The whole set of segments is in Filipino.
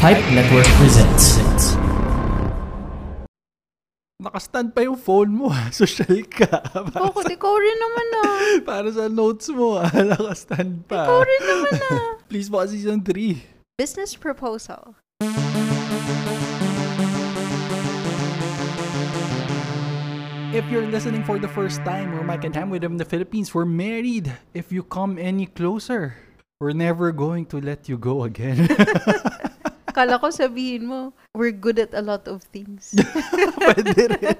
Pipe Network presents. Nakastand pa yung phone mo, ha? social ka. Para, Bakit? Ikaw rin naman ah. para sa notes mo, ha? nakastand pa. Ikaw rin naman ah. Please po season 3. Business proposal. If you're listening for the first time, we're Mike and Ham with them in the Philippines. We're married. If you come any closer, we're never going to let you go again. Kala ko sabihin mo, we're good at a lot of things. Pwede rin.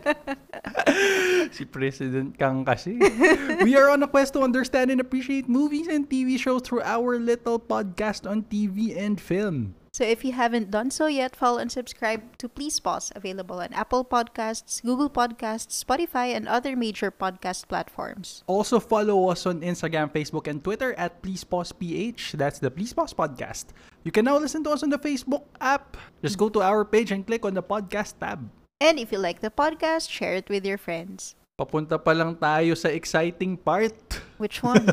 si President Kang kasi. We are on a quest to understand and appreciate movies and TV shows through our little podcast on TV and film. So if you haven't done so yet, follow and subscribe to Please Pause, available on Apple Podcasts, Google Podcasts, Spotify, and other major podcast platforms. Also follow us on Instagram, Facebook, and Twitter at Please Pause PH. That's the Please Pause Podcast. You can now listen to us on the Facebook app. Just go to our page and click on the podcast tab. And if you like the podcast, share it with your friends. Papunta pa lang tayo sa exciting part. Which one?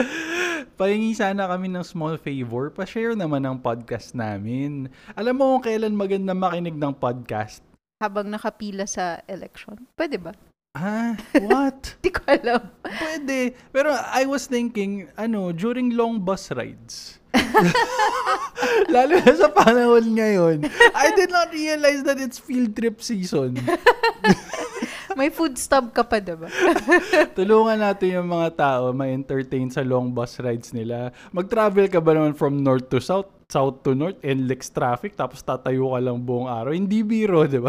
Pahingi sana kami ng small favor. Pa-share naman ng podcast namin. Alam mo kung kailan maganda makinig ng podcast? Habang nakapila sa election. Pwede ba? Ah, what? Di ko alam. Pwede. Pero I was thinking, ano, during long bus rides. Lalo na sa panahon ngayon. I did not realize that it's field trip season. May food stub ka pa, diba? Tulungan natin yung mga tao ma-entertain sa long bus rides nila. Mag-travel ka ba naman from north to south? South to north, NLEX traffic, tapos tatayo ka lang buong araw. Hindi biro, di ba?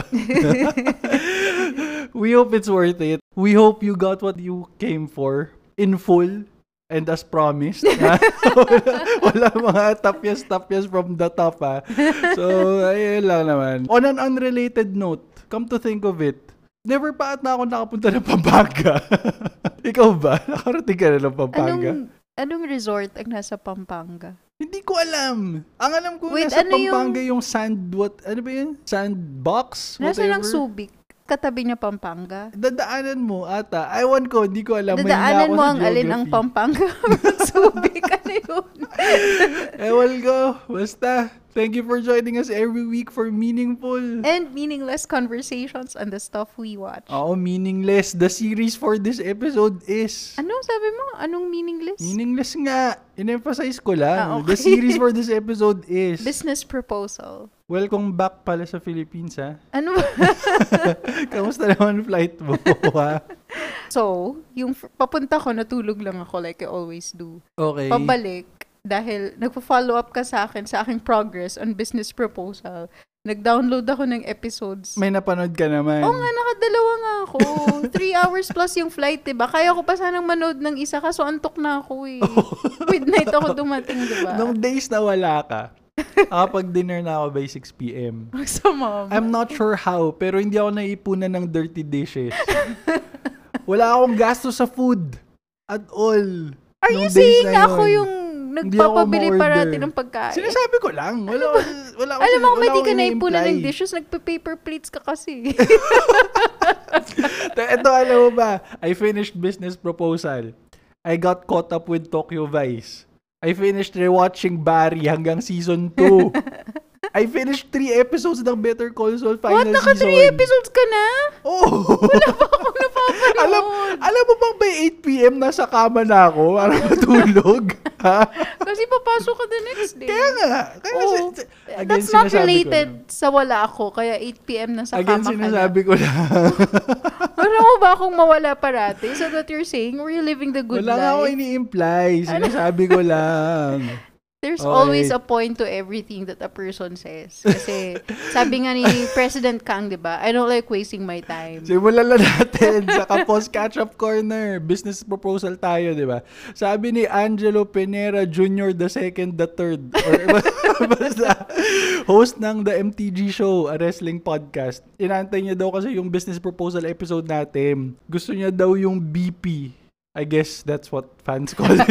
We hope it's worth it. We hope you got what you came for in full and as promised. ha? wala, wala mga tapyas-tapyas from the top, ha? So, ayun lang naman. On an unrelated note, come to think of it, never pa at na ako nakapunta ng Pampanga. Ikaw ba? Nakarating ka na ng Pampanga? Anong, anong resort ang nasa Pampanga? Hindi ko alam. Ang alam ko Wait, nasa ano yung- Pampanga yung... sand what ano ba yun? Sandbox? Nasa Whatever. lang Subic. Katabi niya Pampanga. Dadaanan mo ata. Ewan ko, hindi ko alam. Dadaanan mo ang alin ang. Pampanga. Subic, ano yun? Ewan ko. Basta. Thank you for joining us every week for Meaningful. And meaningless conversations on the stuff we watch. Oo, meaningless. The series for this episode is... Ano sabi mo? Anong meaningless? Meaningless nga. In-emphasize ko lang. Ah, okay. The series for this episode is... Business proposal. Welcome back pala sa Philippines, ha? Ano ba? Kamusta naman flight mo, ha? so, yung f- papunta ko, natulog lang ako like I always do. Okay. Pabalik, dahil nagpo-follow up ka sa akin sa aking progress on business proposal. Nag-download ako ng episodes. May napanood ka naman. Oo nga, nakadalawa nga ako. Three hours plus yung flight, diba? Kaya ko pa sanang manood ng isa, kaso antok na ako eh. Midnight ako dumating, diba? Nung days na wala ka, nakapag-dinner na ako by 6 p.m. Sa mama. I'm not sure how, pero hindi ako naipunan ng dirty dishes. Wala akong gasto sa food. At all. Are you saying na ako yun. yung nagpapabili ma-order. parati ng pagkain? Sinasabi ko lang. Wala, wala, ako Alam mo, kung hindi ka naipunan ng dishes, nagpa-paper plates ka kasi. Ito, alam mo ba? I finished business proposal. I got caught up with Tokyo Vice. I finished rewatching Barry hanggang season 2. I finished three episodes ng Better Call Saul final What? Naka season. three episodes ka na? Oh! Wala pa akong napapanood. alam, alam mo bang by 8pm nasa kama na ako para matulog? ha? Kasi papasok ka the next day. Kaya nga. Kaya Oo. si- again, That's not related sa wala ako, kaya 8pm na sa Again, kama ka na. sinasabi ko lang. Wala mo ba akong mawala parati? So that you're saying, we're living the good Wala nga ako life. ini-imply. Sinasabi ko lang. There's Okay. always a point to everything that a person says. Kasi sabi nga ni President Kang, di ba, I don't like wasting my time. Simulan na natin sa Kapos Catch-Up Corner. Business proposal tayo, di ba? Sabi ni Angelo Pinera Jr. the second, the third. Or basta, host ng The MTG Show, a wrestling podcast. Inantay niya daw kasi yung business proposal episode natin. Gusto niya daw yung BP. I guess that's what fans call it.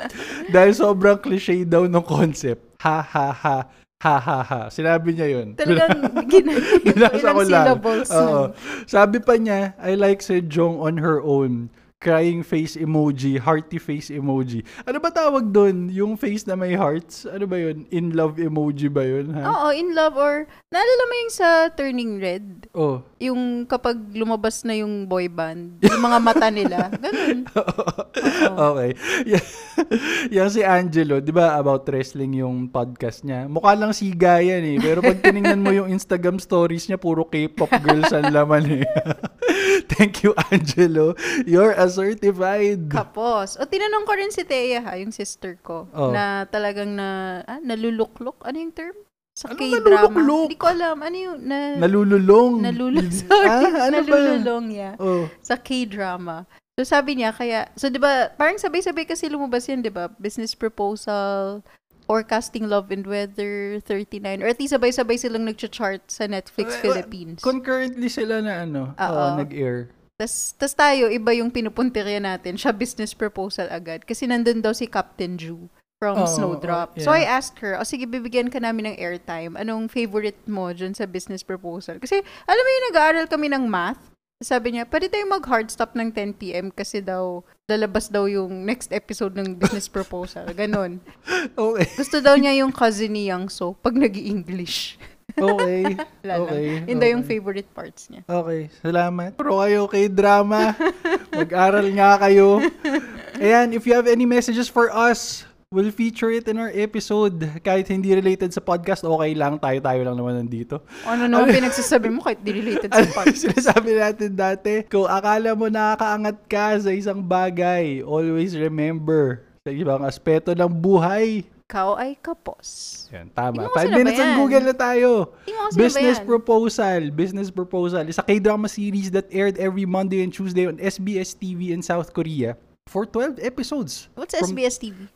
Dahil sobrang cliche daw ng concept. Ha ha ha. Ha ha ha. Sinabi niya yun. Talagang gina- Binasa ko lang. Oo. Sabi pa niya, I like Sejong on her own. Crying face emoji, hearty face emoji. Ano ba tawag doon? Yung face na may hearts? Ano ba yun? In love emoji ba yun? Ha? Oo, in love or naalala mo yung sa Turning Red? Oh. Yung kapag lumabas na yung boy band, yung mga mata nila. Ganun. okay. Yan, yan si Angelo, di ba about wrestling yung podcast niya? Mukha lang siga yan eh. Pero pag tiningnan mo yung Instagram stories niya, puro K-pop girls ang laman eh. Thank you, Angelo. You're a certified. Kapos. O tinanong ko rin si Thea ha, yung sister ko, Oh. na talagang na, ah, naluluklok. Ano yung term? Sa Anong K-drama. Hindi ko alam. Ano yung, na, Nalululong. nalululong. Sorry. Ah, ano ba? nalululong, yeah. Oh. Sa K-drama. So sabi niya, kaya, so di ba, parang sabay-sabay kasi lumabas yan, di ba? Business proposal, forecasting love and weather, 39, or at least sabay-sabay silang nag-chart sa Netflix eh, Philippines. Concurrently sila na ano, Oo. oo, nag-air. Tas, tas tayo, iba yung pinupuntirya natin. Siya business proposal agad. Kasi nandun daw si Captain Ju from Oo, Snowdrop. oo, So I yeah. asked her, o sige, bibigyan ka namin ng airtime. Anong favorite mo dyan sa business proposal? Kasi, alam mo yung nag-aaral kami ng math. Sabi niya, pwede tayong mag-hard stop ng 10pm kasi daw, lalabas daw yung next episode ng business proposal. Ganon. Okay. Gusto daw niya yung cousin ni Yang So pag nag english Okay. Okay. Yun daw yung okay. favorite parts niya. Okay, salamat. Pro kayo kay drama. Mag-aral nga kayo. Ayan, if you have any messages for us, we'll feature it in our episode. Kahit hindi related sa podcast, okay lang. Tayo-tayo lang naman nandito. Ano naman pinagsasabi mo kahit di related sa Ano podcast? sinasabi natin dati? Kung akala mo nakakaangat ka sa isang bagay, always remember, sa ibang aspeto ng buhay, Ikaw ay kapos. yan, tama. Five minutes on? Google na tayo. Business? Proposal. Business Proposal. Is a K-drama series that aired every Monday and Tuesday on SBS TV in South Korea for 12 episodes. What's From SBS TV?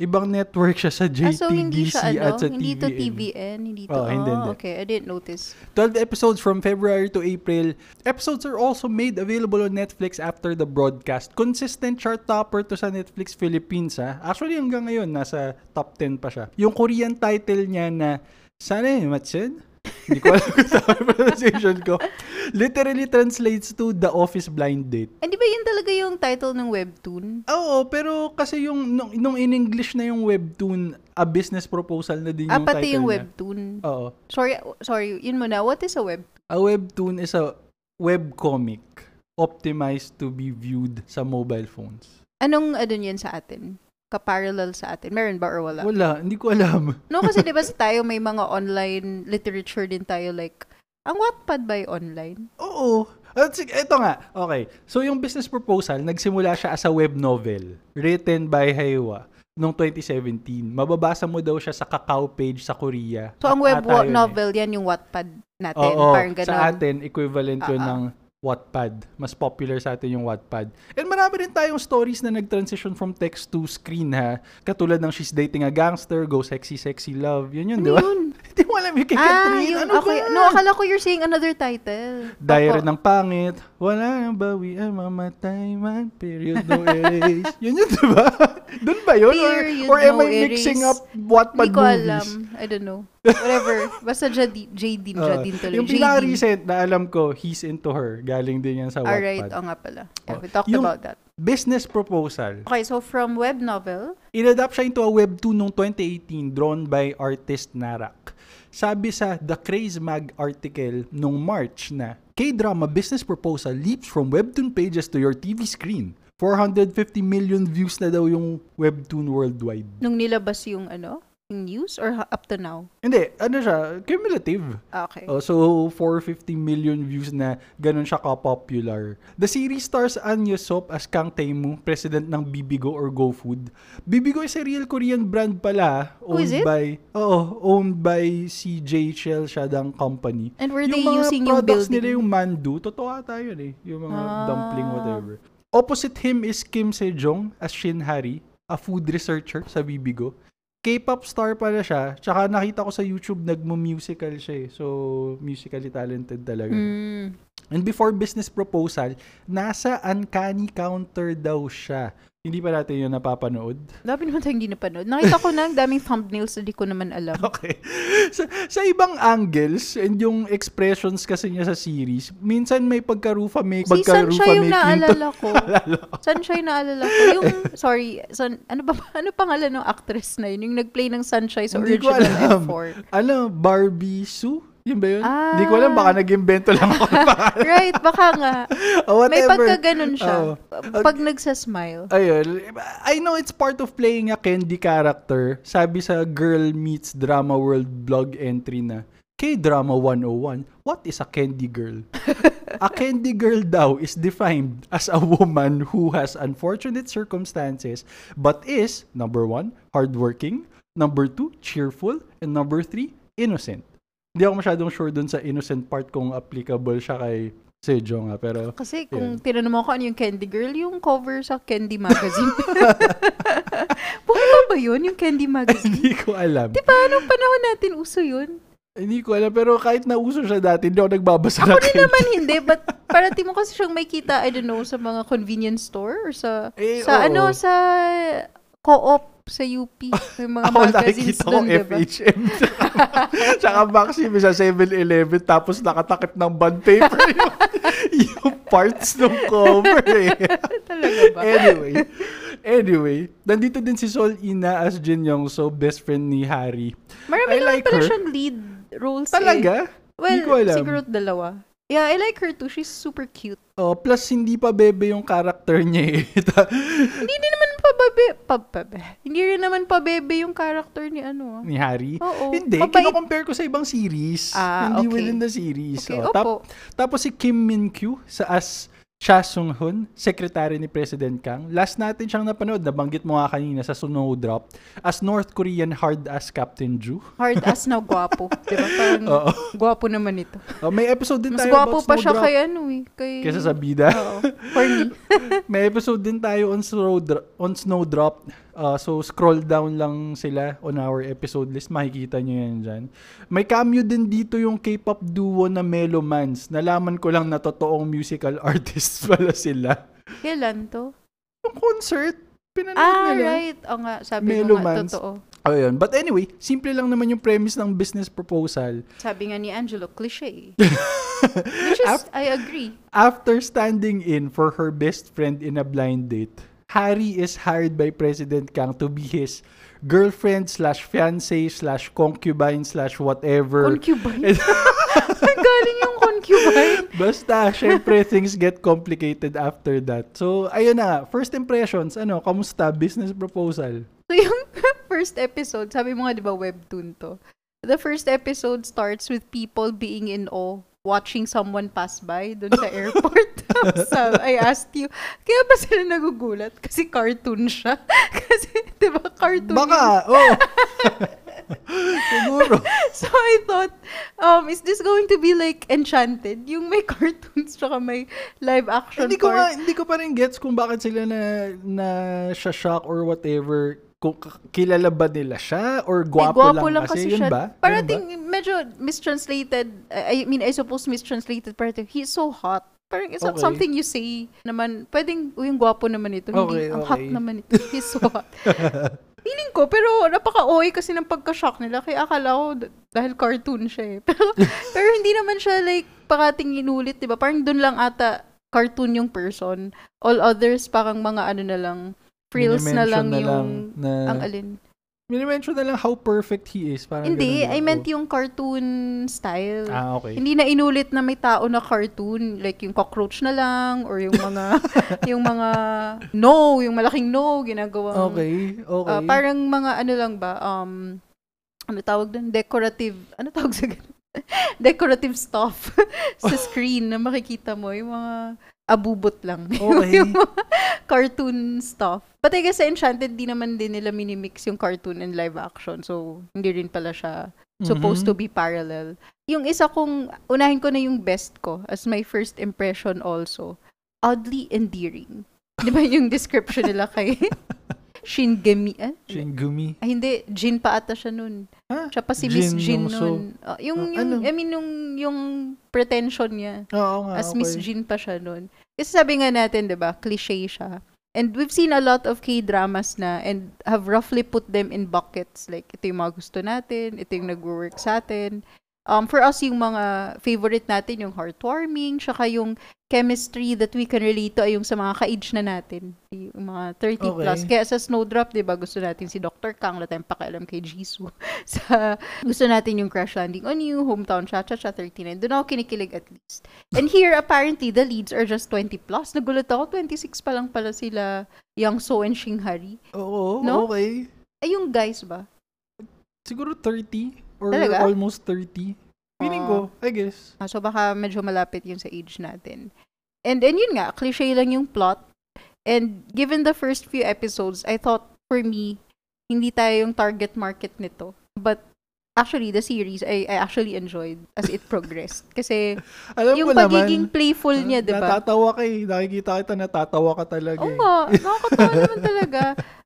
Ibang network siya sa Ah, so hindi JTBC siya ano? at sa Hindi to TVN. TVN? Hindi to... Oh, hindi, hindi. okay. I didn't notice. 12 episodes from February to April. Episodes are also made available on Netflix after the broadcast. Consistent chart topper to sa Netflix Philippines ha. Actually hanggang ngayon nasa top 10 pa siya. Yung Korean title niya na Sana Matsun? Hindi ko alam kung tama yung pronunciation ko. Literally translates to The Office Blind Date. Eh, di ba yun talaga yung title ng webtoon? Oo, pero kasi yung nung, nung in English na yung webtoon, a business proposal na din Ah, yung pati title yung niya. webtoon. Oo. Sorry, sorry. Yun muna. What is a web? A webtoon is a webcomic optimized to be viewed sa mobile phones. Anong ano yun sa atin? Ka-parallel sa atin? Meron ba or wala? Wala, hindi ko alam. No, kasi di ba sa tayo may mga online literature din tayo like, ang Wattpad ba online? Oo. At sige, ito nga. Okay. So yung business proposal, nagsimula siya as a web novel written by Heiwa noong 2017. Mababasa mo daw siya sa Kakao page sa Korea. So, ang web eh. novel, yan yung Wattpad natin. Oo, Parang ganun. sa atin, equivalent yun ah. ng Wattpad. Mas popular sa atin yung Wattpad. And marami rin tayong stories na nag-transition from text to screen ha. Katulad ng She's Dating a Gangster, Go Sexy Sexy Love. Yun yun, Ano di ba? yun? Hindi mo alam yung kay Ah, yung, Ano okay. ba? No, akala ko you're saying another title. Diary ng pangit, wala nang bawi ang mamatay man, period no erase. yun yun, di ba? Doon ba yun? Or, Period, or am no I mixing erase. up Wattpad Hindi ko movies? alam. I don't know. Whatever. Basta Jadin, Jadin, Uh, Jadin tuloy. yung pinaka-recent na alam ko, He's Into Her. Galing din yan sa Alright, Wattpad. o nga pala. Yeah, Oh. we talked Yung- about that. Business proposal. Okay, so from web novel, Inadapt siya into a webtoon noong 2018 drawn by artist Narak. Sabi sa The Craze Mag article nung March na K-drama business proposal leaps from webtoon pages to your TV screen. 450 million views na daw yung webtoon worldwide. nung nilabas yung ano, news or up to now? Hindi, ano siya, cumulative. Okay. Oh, so, 450 million views na ganun siya ka-popular. The series stars An Yusop as Kang Taemu, president ng Bibigo or GoFood. Bibigo is a real Korean brand pala. Oh, is Owned it? by, oo, owned by CJ Shell Shadang Company. And were they yung using yung products building? nila yung mandu, totoo ata yun eh. Yung mga Ah. dumpling, whatever. Opposite him is Kim Sejong as Shin Hari, a food researcher sa Bibigo. K-pop star pala siya. Tsaka nakita ko sa YouTube nagmo-musical siya eh. So, musically talented talaga. Mm. And before business proposal, nasa uncanny counter daw siya. Hindi pa natin yun napapanood. Dami naman tayong hindi napanood. Nakita ko na ang daming thumbnails na di ko naman alam. Okay. Sa, sa ibang angles and yung expressions kasi niya sa series, minsan may pagka-rufa make, Si pagka-rufa Sunshine yung making to- naalala ko. Sunshine naalala ko. Yung, sorry, sun, ano ba, ano pangalan ng actress na yun? Yung nag-play ng Sunshine sa Hindi original alam. F4. Ano, Barbie Sue? Yun ba yun? Ah. Hindi ko alam, baka nag-invento lang ako. Right, baka nga. Oh, May whatever. pagka-ganon siya. Oo. Pag nagsasmile. Ayun. I know it's part of playing a candy character. Sabi sa Girl Meets Drama World blog entry na, K-Drama 101, what is a candy girl? a candy girl daw is defined as a woman who has unfortunate circumstances but is, number one, hardworking, number two, cheerful, and number three, innocent. Hindi ako masyadong sure dun sa innocent part kung applicable siya kay Sejo nga, pero Kasi kung tinanong mo ko ano yung Candy Girl, yung cover sa Candy Magazine. Buhay ba yun, yung Candy Magazine? hindi ko alam. Di ba, anong panahon natin uso yun? Hindi ko alam, pero kahit nauso siya dati, hindi ako nagbabasa Ako din candy. naman hindi, but parating mo kasi siyang may kita, I don't know, sa mga convenience store or sa, Eh, sa oo. ano, sa co-op sa UP. May mga Ako magazines doon, diba? FHM. Tsaka Maxim sa 7-Eleven tapos nakatakip ng bond paper yung, yung parts ng cover eh. Talaga ba? anyway, anyway, nandito din si Sol Ina as Jin Young So, best friend ni Harry. Marami I like pala her. siyang lead roles Talaga? eh. Well, Hindi ko alam. siguro dalawa. Yeah, I like her too. She's super cute. Oh, plus hindi pa bebe yung character niya eh. Hindi din naman pa bebe. Pa, pabe. Hindi rin naman pa bebe yung character ni ano. ah. ni Harry. Oo. Hindi, Mabait. kino-compare ko sa ibang series. Ah, Hindi okay. within the series. Okay, Oh, opo. tapos si Kim Min Kyu sa as Cha Sung Hun, secretary ni President Kang. Last natin siyang napanood, nabanggit mo nga kanina sa Snowdrop, as North Korean hard-ass Captain Ju. Hard as na gwapo. Diba? Parang Oo. gwapo naman ito. Oh, may episode din Mas tayo gwapo about pa siya Snowdrop. kay ano eh. Kay... Kesa sa bida. Oo. Horny. may episode din tayo on, Snowdrop, on Snowdrop. Uh, so, scroll down lang sila on our episode list. Makikita nyo yan dyan. May cameo din dito yung K-pop duo na Melomans. Nalaman ko lang na totoong musical artists pala sila. Kailan to? Yung concert, pinanood Ah, nila. right. O nga, sabi mo nga, Melomans. totoo. Oh, yun. But anyway, simple lang naman yung premise ng business proposal. Sabi nga ni Angelo, cliche. Which is, Ap- I agree. After standing in for her best friend in a blind date, Harry is hired by President Kang to be his girlfriend slash fiancé slash concubine slash whatever. Concubine? Galing yung concubine. Basta, syempre, things get complicated after that. So, ayun na. First impressions, ano, kamusta? Business proposal. So yung first episode, sabi mo nga di ba webtoon to? The first episode starts with people being in awe watching someone pass by dun sa airport. so, I asked you, kaya ba sila nagugulat? Kasi cartoon siya. Kasi, di ba, cartoon. Baka, oh. Siguro. So I thought, um, is this going to be like Enchanted? Yung may cartoons tsaka may live action hindi ko nga, part. hindi ko pa rin gets kung bakit sila na na shock or whatever. Kung kilala ba nila siya or gwapo, Eh, lang, kasi, yun siya. ba? Parating medyo mistranslated. I mean, I suppose mistranslated parating. He's so hot. Parang it's not Okay. something you say naman. Pwedeng, yung gwapo naman ito. Okay, Hindi, ang hot okay. naman ito. He's so hot. Feeling ko, pero napaka-OA kasi ng pagka-shock nila. Kaya akala ko, dahil cartoon siya eh. Pero, pero hindi naman siya like, parating inulit, di ba? Parang dun lang ata, cartoon yung person. All others, parang mga ano na lang, frills na lang na yung, lang na, ang alin. minimension na lang how perfect he is. Parang Hindi, I meant yung cartoon style. Ah, okay. Hindi na inulit na may tao na cartoon, like yung cockroach na lang, or yung mga, yung mga no, yung malaking no, ginagawang, Okay, okay. ah, parang mga ano lang ba, um, ano tawag doon? Decorative, ano tawag sa ganun? Decorative stuff sa screen na makikita mo, yung mga abubot lang. Okay. yung cartoon stuff. But I guess sa Enchanted, di naman din nila minimix yung cartoon and live action. So, hindi rin pala siya supposed to Mhm. be parallel. Yung isa kong, unahin ko na yung best ko as my first impression also. Oddly endearing. Di ba yung description nila kay Shingemi? Eh? Shingumi. Ay, hindi. Jin pa ata siya nun. Ha? Siya pa si Miss Jin Jin Yong-so. nun. Ah, yung, Ah, yung, ano? I mean, yung, yung pretension niya. Oo nga, As okay. Miss Jin pa siya nun. Kasi sabi nga natin, di ba, cliche siya. And we've seen a lot of K-dramas na and have roughly put them in buckets. Like, ito yung mga gusto natin, ito yung nag-work sa atin. Um, for us, yung mga favorite natin, yung heartwarming, tsaka yung chemistry that we can relate to ay yung sa mga ka-age na natin. Yung mga 30 Okay. plus. Kaya sa Snowdrop, di ba, gusto natin si Dr. Kang, wala tayong pakialam kay Jisoo. sa, gusto natin yung Crash Landing on You, Hometown Cha-Cha-Cha 39. Doon ako kinikilig at least. And here, apparently, the leads are just 20 plus. Nagulat ako, 26 pa lang pala sila Yang So and Shinghari. Oo, No? okay. Ay, yung guys ba? Siguro 30 or Talaga? almost 30. Feeling ko, I guess. Ah, so baka medyo malapit yun sa age natin. And, and yun nga, cliche lang yung plot. And given the first few episodes, I thought for me, hindi tayo yung target market nito. But actually, the series, I, I actually enjoyed as it progressed. Kasi Alam yung ko naman, pagiging playful niya, di ba? Natatawa ka eh. Nakikita kita, natatawa ka talaga Oo eh. nga, nakakatawa naman talaga.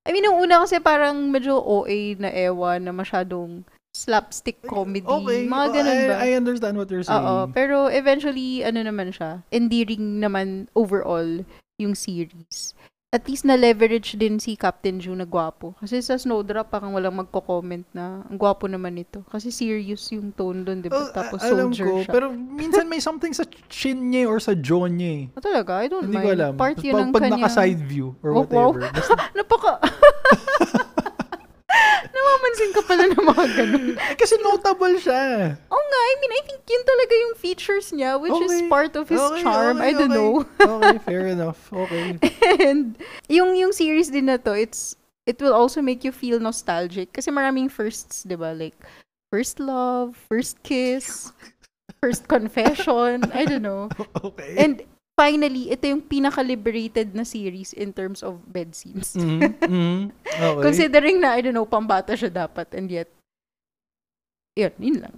I mean, nung una kasi parang medyo OA na ewan na masyadong slapstick comedy. Okay. Mga ganun I, ba? I understand what you're saying. Oo, pero eventually, ano naman siya, endearing naman overall yung series. At least na-leverage din si Captain June na gwapo. Kasi sa Snowdrop, parang walang magko-comment na, ang gwapo naman ito. Kasi serious yung tone doon, di ba? Oh, Tapos alam soldier ko, siya. pero minsan may something sa chin niya or sa jaw niya eh. Oh, talaga? I don't Hindi mind. ko alam. Part yun pag, ng pag kanyang... naka-side view or Oh, wow. whatever. Basta, Napaka... Namamansin ka pala ng mga ganun. kasi notable siya. Oo nga, I mean, I think yun talaga yung features niya, which is Okay. part of his Okay, charm. okay, I don't okay. know. okay, fair enough. Okay. And yung yung series din na to, it's it will also make you feel nostalgic kasi maraming firsts, 'di ba? Like first love, first kiss, first confession, I don't know. Okay. And finally, ito yung pinaka-liberated na series in terms of bed scenes. Mhm, mhm. Okay. Considering na, I don't know, pambata siya dapat and yet, yun, yun lang.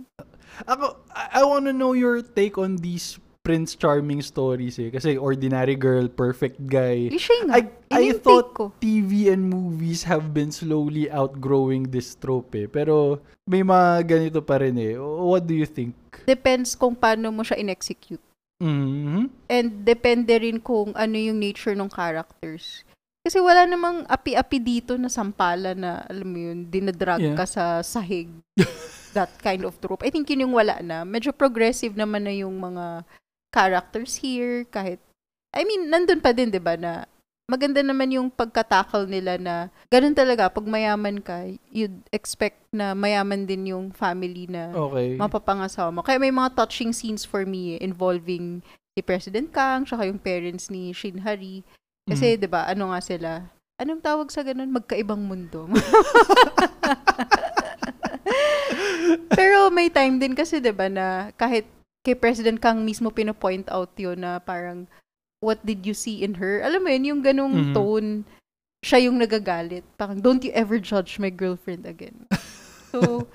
Ako, I, I wanna know your take on these Prince Charming stories eh. Kasi ordinary girl, perfect guy. Cliche nga. I, I thought ko. TV and movies have been slowly outgrowing this trope eh. Pero may mga ganito pa rin eh. What do you think? Depends kung paano mo siya in-execute. Mhm. And depende rin kung ano yung nature ng characters. Kasi wala namang api-api dito na sampala na, alam mo yun, dinadrag Yeah. ka sa sahig. That kind of trope. I think yun yung wala na. Medyo progressive naman na yung mga characters here. Kahit, I mean, nandun pa din, di ba, na maganda naman yung pagkatakal nila na ganun talaga, pag mayaman ka, you'd expect na mayaman din yung family na Okay. mapapangasawa mo. Kaya may mga touching scenes for me eh, involving si President Kang, tsaka yung parents ni Shin Hari. Kasi, Mm. di ba, ano nga sila? Anong tawag sa ganun? Magkaibang mundo. Pero may time din kasi, di ba, na kahit kay President Kang mismo pinopoint out yun na parang, what did you see in her? Alam mo yun, yung ganung Mhm. tone, siya yung nagagalit. Parang, don't you ever judge my girlfriend again. So,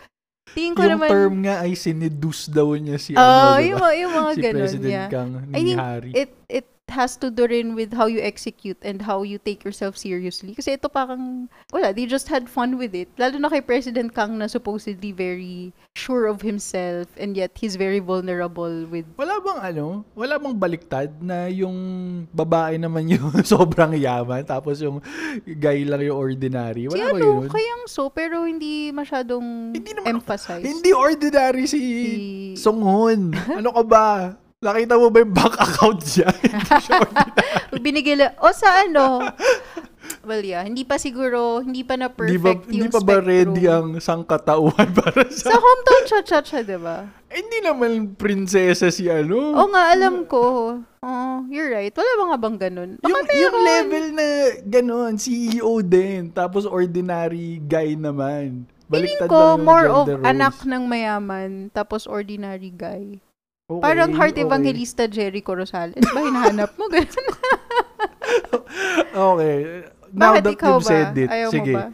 tingin ko yung naman, term nga ay sineduce daw niya si Oo, ano, diba? yung, yung mga si ganun, President yeah. Kang I ni think Harry. it it has to do rin with how you execute and how you take yourself seriously. Kasi ito parang, wala, they just had fun with it. Lalo na kay President Kang na supposedly very sure of himself and yet he's very vulnerable with Wala bang ano? Wala bang baliktad na yung babae naman yung sobrang yaman tapos yung guy lang yung ordinary? si Wala ba ano, yun? kayang so, pero hindi masyadong Hindi naman- emphasize. Hindi ordinary si Si- Songhon. ano ka ba? Nakita mo ba yung bank account niya? Binigay lang, o sa ano, well yeah, hindi pa siguro, hindi pa na Hindi ba, perfect hindi yung pa ba spectrum. ready ang sangkatauhan para Sa sa... hometown cha-cha-cha, diba? Eh, hindi naman prinsesa si ano. Oo nga, alam ko. Oh, you're right. Wala ba nga bang ganun? Baka yung, yung meron. level na gano'n, CEO din, tapos ordinary guy naman. Baliktad ko, lang yung more of roles. anak ng mayaman, tapos ordinary guy. Okay, Parang heart okay. evangelista Jericho Rosales. Ba hinahanap mo? Ganun. Okay. Now Bakit that you've ba? said it, Ayaw sige. mo ba?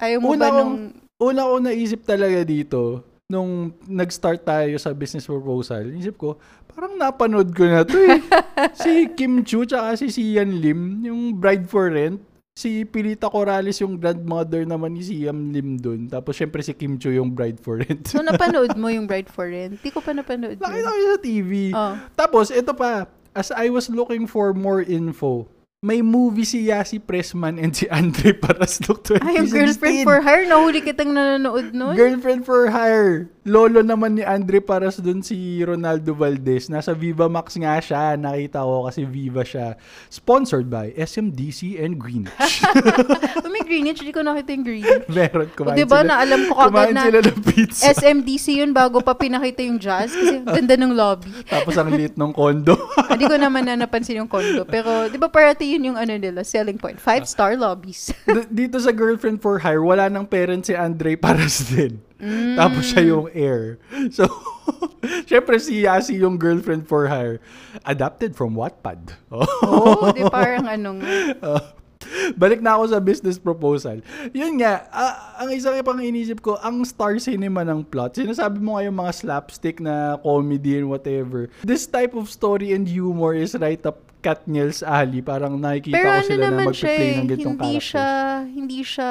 Ayaw mo Una ba nung... Una ko naisip talaga dito, nung nag-start tayo sa business proposal, isip ko, parang napanood ko na to eh. si Kim Chu tsaka si Sian Lim, yung Bride for Rent. Si Pilita Corrales yung grandmother naman ni Siam Lim dun. Tapos syempre si Kim Cho yung bride for rent. So, napanood mo yung Bride for Rent? Di ko pa napanood Nakita ko sa TV. Oh. Tapos, ito pa, as I was looking for more info, may movie si Yasi Pressman and si Andre Parasdok 2016. Ay, yung girlfriend for hire, nahuli kitang nanonood nun. Girlfriend for hire. Lolo naman ni Andre Paras dun si Ronaldo Valdez. Nasa Viva Max nga siya. Nakita ko kasi Viva siya. Sponsored by SMDC and Greenwich. may Greenwich, di ko nakita yung Greenwich. Meron, O, kumain diba, sila. na alam ko kagad na sila ng pizza. SMDC yun bago pa pinakita yung jazz kasi ganda ng lobby. Tapos ang liit ng kondo. Hindi ko naman na napansin yung condo. Pero, di ba parati yun yung ano nila, selling point. Five-star lobbies. D- dito sa Girlfriend for Hire, wala nang parents si Andre Paras din. Tapos siya yung heir. So, syempre si Yasi yung Girlfriend for Hire. Adapted from Wattpad. Oh. Oo, di parang anong... Uh, balik na ako sa business proposal. Yun nga, ah, ang isang pang inisip ko, ang star cinema ng plot. Sinasabi mo nga yung mga slapstick na comedy and whatever. This type of story and humor is right up Katniel's alley. Parang nakikita Pero ko ano sila na naman magpe-play eh, ng gitong hindi characters. siya, hindi siya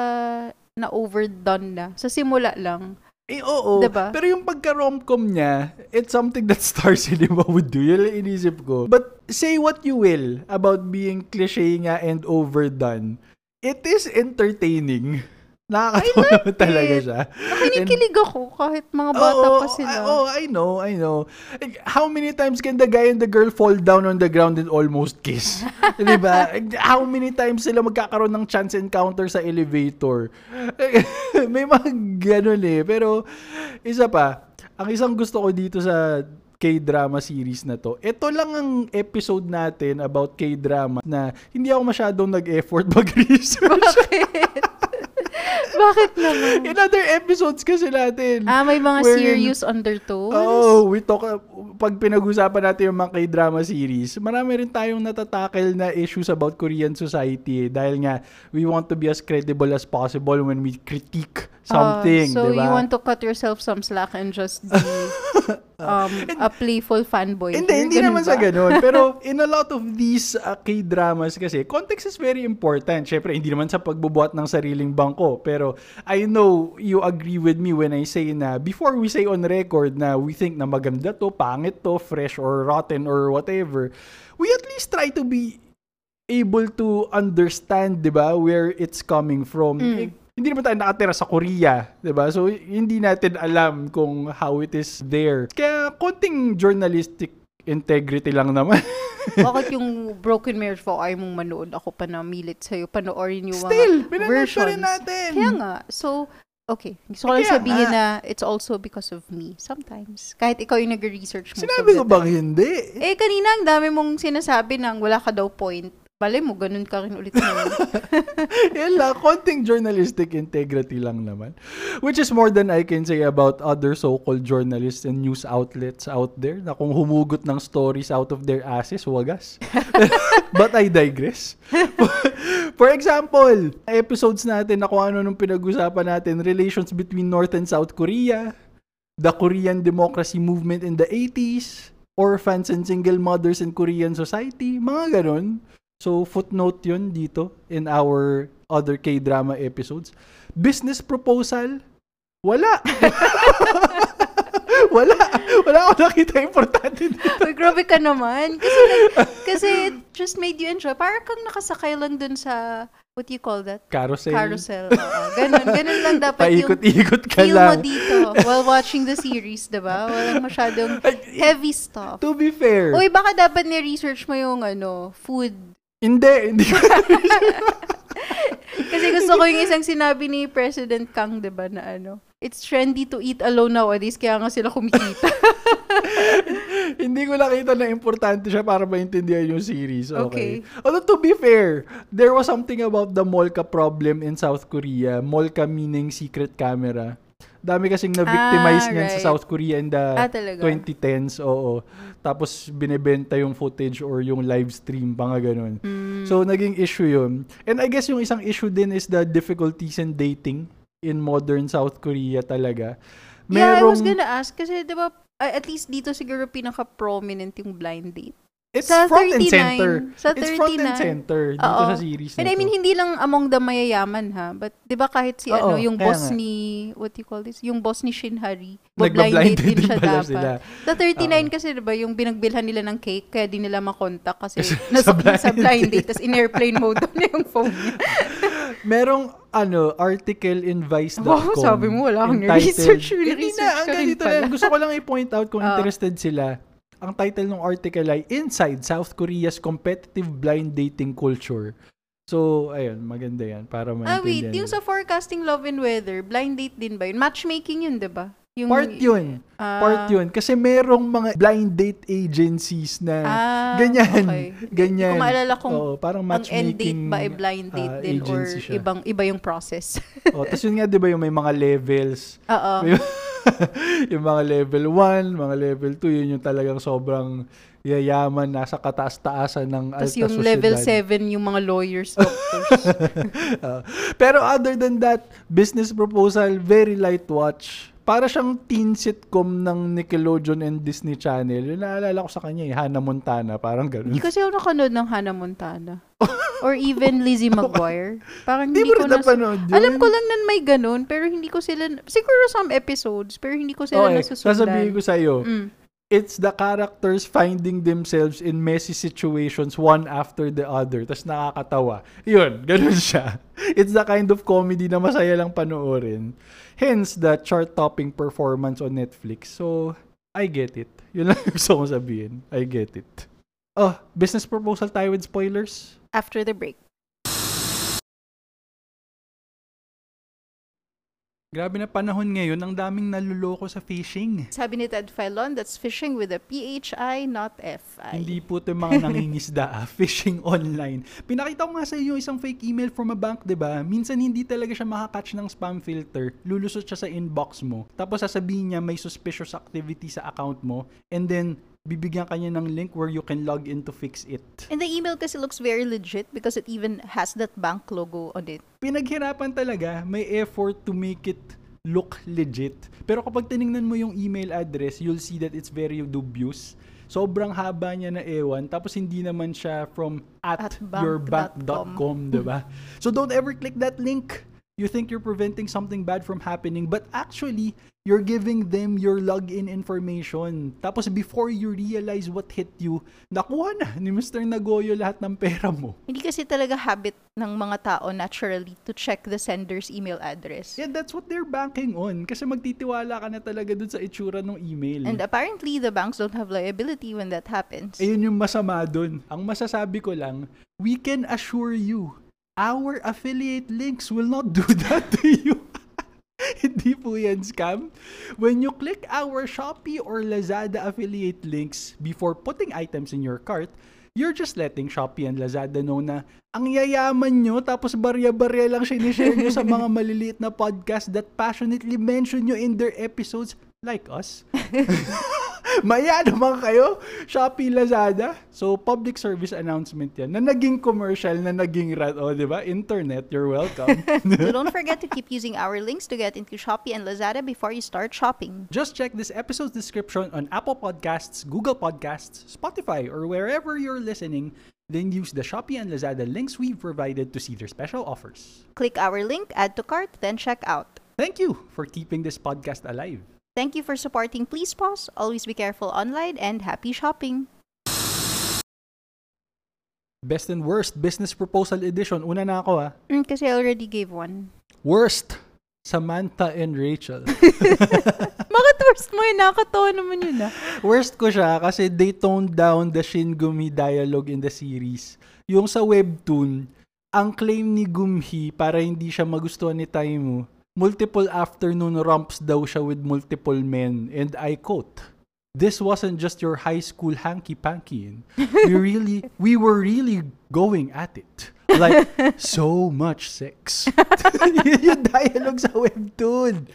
na overdone na. Sa simula lang. Eh, oo. Diba? Pero yung pagka-romcom niya, it's something that Star Cinema would do. Yun lang inisip ko. But say what you will about being cliche nga and overdone. It is entertaining. Nakakatawa naman talaga siya. Nakinikilig ako kahit mga bata Oo, pa sila. I- Oh, I know, I know. Like, How many times can the guy and the girl fall down on the ground and almost kiss? Di ba? How many times sila magkakaroon ng chance encounter sa elevator? May mga ganun eh. Pero, isa pa, ang isang gusto ko dito sa K-drama series na to. Ito lang ang episode natin about K-drama na hindi ako masyadong nag-effort mag-research. Bakit? Bakit naman? In other episodes kasi natin. Ah, may mga Wherein- serious undertones? Oh, we talk, pag pinag-usapan natin yung mga K-drama series, marami rin tayong natatakel na issues about Korean society eh, dahil nga, we want to be as credible as possible when we critique something, Ah, so di ba? you want to cut yourself some slack and just be um, a playful fanboy. Hindi, hindi Ganun naman ba? sa ganun. Pero in a lot of these uh, K-dramas kasi, context is very important. Siyempre, hindi naman sa pagbubuhat ng sariling bangko. Pero I know you agree with me when I say na before we say on record na we think na maganda to, pangit to, fresh or rotten or whatever, we at least try to be able to understand, 'di ba, where it's coming from. Eh, hindi naman tayo nakatira sa Korea, 'di ba? So hindi natin alam kung how it is there. Kaya konting journalistic integrity lang naman. Bakit yung Broken Marriage po ay mong manood? Ako pa namilit sa'yo. Panoorin yung Still, mga pinanood pa versions. rin natin. Kaya nga. So, okay. Gusto ko lang sabihin nga. na it's also because of me. Sometimes. Kahit ikaw yung nag-research mo. Sinabi ko bang hindi? Eh, kanina ang dami mong sinasabi nang wala ka daw point. Balay mo, ganun ka rin ulit naman. Yan lang, konting journalistic integrity lang naman. Which is more than I can say about other so-called journalists and news outlets out there na kung humugot ng stories out of their asses, wagas. But I digress. For example, episodes natin na kung ano nung pinag-usapan natin, relations between North and South Korea, the Korean democracy movement in the 80s, orphans and single mothers in Korean society, mga ganon. So, footnote yun dito in our other K-drama episodes. Business proposal? Wala. wala. Wala ako nakita importante dito. Uy, grabe ka naman. Kasi, like, kasi it just made you enjoy. Parang kang nakasakay lang dun sa, what do you call that? Carousel. Carousel. Oo. Ganun. Ganun lang dapat yung Paikot-ikot ka feel mo lang. dito while watching the series, diba? Walang masyadong heavy stuff. To be fair. Uy, baka dapat ni-research mo yung ano, food. Hindi, hindi ko Kasi gusto ko yung isang sinabi ni President Kang, diba, na ano, it's trendy to eat alone nowadays, kaya nga sila kumikita. hindi ko nakita na importante siya para maintindihan yung series. Okay. Okay. Although to be fair, there was something about the Molka problem in South Korea. Molka meaning secret camera. Dami kasing na-victimize Ah, niyan sa right. South Korea in the Ah, talaga? 2010s. Oo. Tapos binebenta yung footage or yung live stream, pa nga ganun. Hmm. So, naging issue yun. And I guess yung isang issue din is the difficulties in dating in modern South Korea talaga. yeah, I was Merong- gonna ask, kasi diba, uh, at least dito siguro pinaka-prominent yung blind date. It's Sa front and 39. center. Sa It's front and 39. center dito Oo. sa series na And I mean, hindi lang among the mayayaman ha. But, di ba kahit si Oo, ano, yung kaya boss nga. ni, what do you call this? Yung boss ni Shinhari. Nagba-blind Blind date date din siya pala dapat. sila. Sa 39 kasi, di ba, yung binagbilhan nila ng cake, kaya di nila makontak kasi nasa, sa blind sa blind date. Tapos in airplane mode na yung phone niya. Merong ano, article in Vice.com. Wow, sabi mo, wala kang entitled- research. Hindi na, ang ganito lang. Gusto ko lang i-point out kung Ah. interested sila. Ang title ng article ay Inside South Korea's Competitive Blind Dating Culture. So, ayun, maganda yan para Ah, wait. maintindihan. Yung sa forecasting love and weather, blind date din ba yun? Matchmaking yun, di ba? Yung, Part yun. Ah, Part yun. Kasi merong mga blind date agencies na Ah, ganyan. okay. Ganyan. Kung maalala kong Oo, parang ang end date matchmaking ba ay blind date ah, din or siya. ibang iba yung process? oh, Tapos yun nga, di ba, yung may mga levels. Oo. Yung mga level 1, mga level 2, yun yung talagang sobrang yayaman, nasa kataas-taasan ng Tapos alta yung level 7 yung mga lawyers, doctors. Ah, pero other than that, business proposal, very light watch. Para siyang teen sitcom ng Nickelodeon and Disney Channel. Yung naalala ko sa kanya, eh, Hannah Montana, parang ganun. Hindi kasi ako nakanood ng Hannah Montana. or even Lizzie McGuire. Parang Hindi hindi, ko na... napanood yun? Alam ko lang na may ganun, pero hindi ko sila... Siguro some episodes, pero hindi ko sila Okay, nasusundan. sasabihin ko sa'yo, Mm. It's the characters finding themselves in messy situations one after the other. Tapos nakakatawa. Yun, ganun siya. It's the kind of comedy na masaya lang panoorin. Hence, the chart-topping performance on Netflix. So, I get it. Yun lang gusto kong sabihin. I get it. Oh, business proposal tayo with spoilers? After the break. Grabe na panahon ngayon, ang daming naluloko sa phishing. Sabi ni Ted Filon, that's fishing with a PHI, not FI. Hindi po ito mga nangingisda, ah, phishing online. Pinakita ko nga sa inyo isang fake email from a bank, 'di ba? Minsan hindi talaga siya makakatch ng spam filter. Lulusot siya sa inbox mo. Tapos sasabihin niya may suspicious activity sa account mo and then bibigyan kanya ng link where you can log in to fix it. And the email kasi looks very legit because it even has that bank logo on it. Pinaghirapan talaga, may effort to make it look legit. Pero kapag tiningnan mo yung email address, you'll see that it's very dubious. Sobrang haba niya na ewan, tapos hindi naman siya from at, At yourbank.com, diba? So don't ever click that link. You think you're preventing something bad from happening, but actually, you're giving them your login information. Tapos before you realize what hit you, nakuha na ni Mr. Nagoyo lahat ng pera mo. Hindi kasi talaga habit ng mga tao naturally to check the sender's email address. Yeah, that's what they're banking on. Kasi magtitiwala ka na talaga dun sa itsura ng email. And apparently, the banks don't have liability when that happens. Ayun yung masama dun. Ang masasabi ko lang, we can assure you, our affiliate links will not do that to you. Hindi po yan scam. When you click our Shopee or Lazada affiliate links before putting items in your cart, you're just letting Shopee and Lazada know na ang yayaman nyo, tapos barya-barya lang sinishare nyo sa mga maliliit na podcast that passionately mention nyo in their episodes like us. Maya naman kayo, Shopee, Lazada. So, public service announcement yan na naging commercial, na naging rat. O, oh, di ba? Internet, you're welcome. so don't forget to keep using our links to get into Shopee and Lazada before you start shopping. Just check this episode's description on Apple Podcasts, Google Podcasts, Spotify, or wherever you're listening. Then use the Shopee and Lazada links we've provided to see their special offers. Click our link, add to cart, then check out. Thank you for keeping this podcast alive. Thank you for supporting Please Pause, Always Be Careful Online, and happy shopping! Best and worst business proposal edition. Una na ako ah. Mm, kasi I already gave one. Worst, Samantha and Rachel. Bakit worst mo yun? Nakakatawa naman yun ah. Worst ko siya kasi they toned down the Shin Gumi dialogue in the series. Yung sa webtoon, ang claim ni Gumhi para hindi siya magustuhan ni Taimu, multiple afternoon romps daw siya with multiple men. And I quote, This wasn't just your high school hanky-panky. We really, we were really going at it. Like, so much sex. Yun yung dialogue sa webtoon.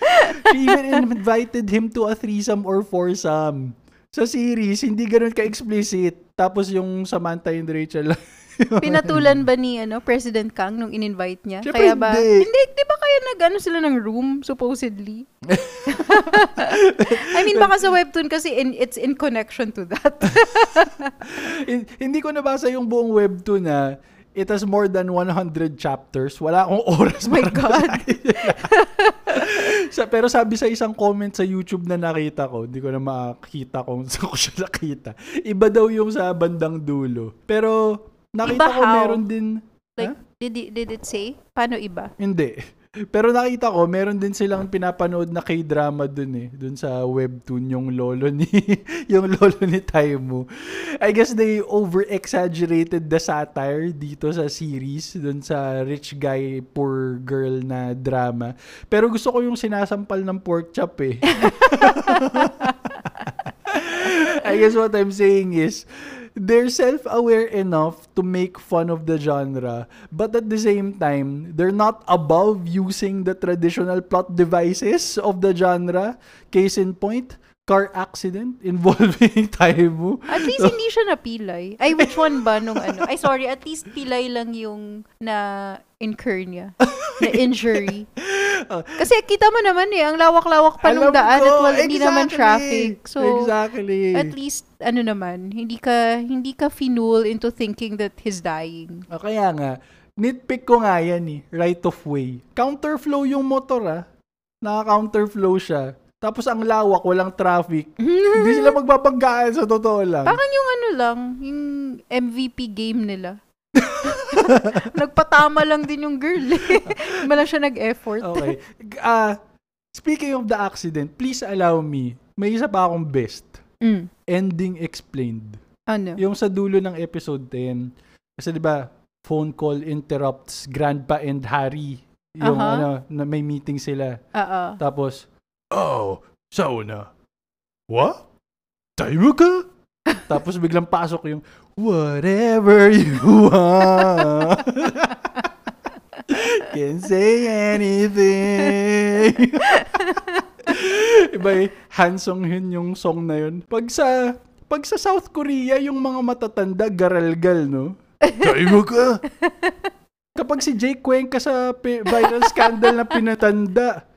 She even invited him to a threesome or foursome. Sa series, hindi ganun ka-explicit. Tapos yung Samantha and Rachel Pinatulan ba ni ano, President Kang nung in-invite niya? Siyempre kaya ba? hindi. Hindi, di ba kaya nag ano sila ng room, supposedly? I mean, baka sa webtoon kasi in, it's in connection to that. Hin- hindi ko nabasa yung buong webtoon na it has more than 100 chapters. Wala akong oras. Oh my para God. sa, pero sabi sa isang comment sa YouTube na nakita ko, hindi ko na makita kung saan ko siya nakita. Iba daw yung sa bandang dulo. Pero nakita Iba ko how? meron din... like, did, it, did it say? Paano iba? Hindi. Pero nakita ko, meron din silang pinapanood na K-drama dun eh. Dun sa webtoon, yung lolo ni, yung lolo ni Taimu. I guess they over-exaggerated the satire dito sa series, dun sa rich guy, poor girl na drama. Pero gusto ko yung sinasampal ng pork chop eh. I guess what I'm saying is, they're self-aware enough to make fun of the genre, but at the same time, they're not above using the traditional plot devices of the genre. Case in point, car accident involving Taimu. At least hindi siya napilay. Ay, which one ba nung ano? Ay, sorry, at least pilay lang yung na incur niya. Na injury. Kasi kita mo naman eh, ang lawak-lawak pa nung daan ko, at wala, hindi naman exactly. traffic. So, exactly. at least, ano naman, hindi ka, hindi ka finul into thinking that he's dying. O kaya nga, nitpick ko nga yan eh, right of way. Counterflow yung motor ah. Naka-counterflow siya. Tapos ang lawak, walang traffic. Hindi sila magbabanggaan sa totoo lang. Parang yung ano lang, yung MVP game nila. Nagpatama lang din yung girl. eh. Hindi lang siya nag-effort. Okay. Ah, speaking of the accident, please allow me. May isa pa akong best. Mm. Ending explained. Ano? Yung sa dulo ng episode 10. Kasi 'di ba, phone call interrupts Grandpa and Harry. Yung Aha. ano, na may meeting sila. Oo. Tapos, oh, sauna. What? Tayo ka? Tapos biglang pasok yung, whatever you want. Can say anything. Iba eh, Han Song Hyun yung song na yun. Pag sa, pag sa South Korea, yung mga matatanda, garalgal, no? Tayo ka? Kapag si Jake Cuenca sa viral scandal na pinatanda,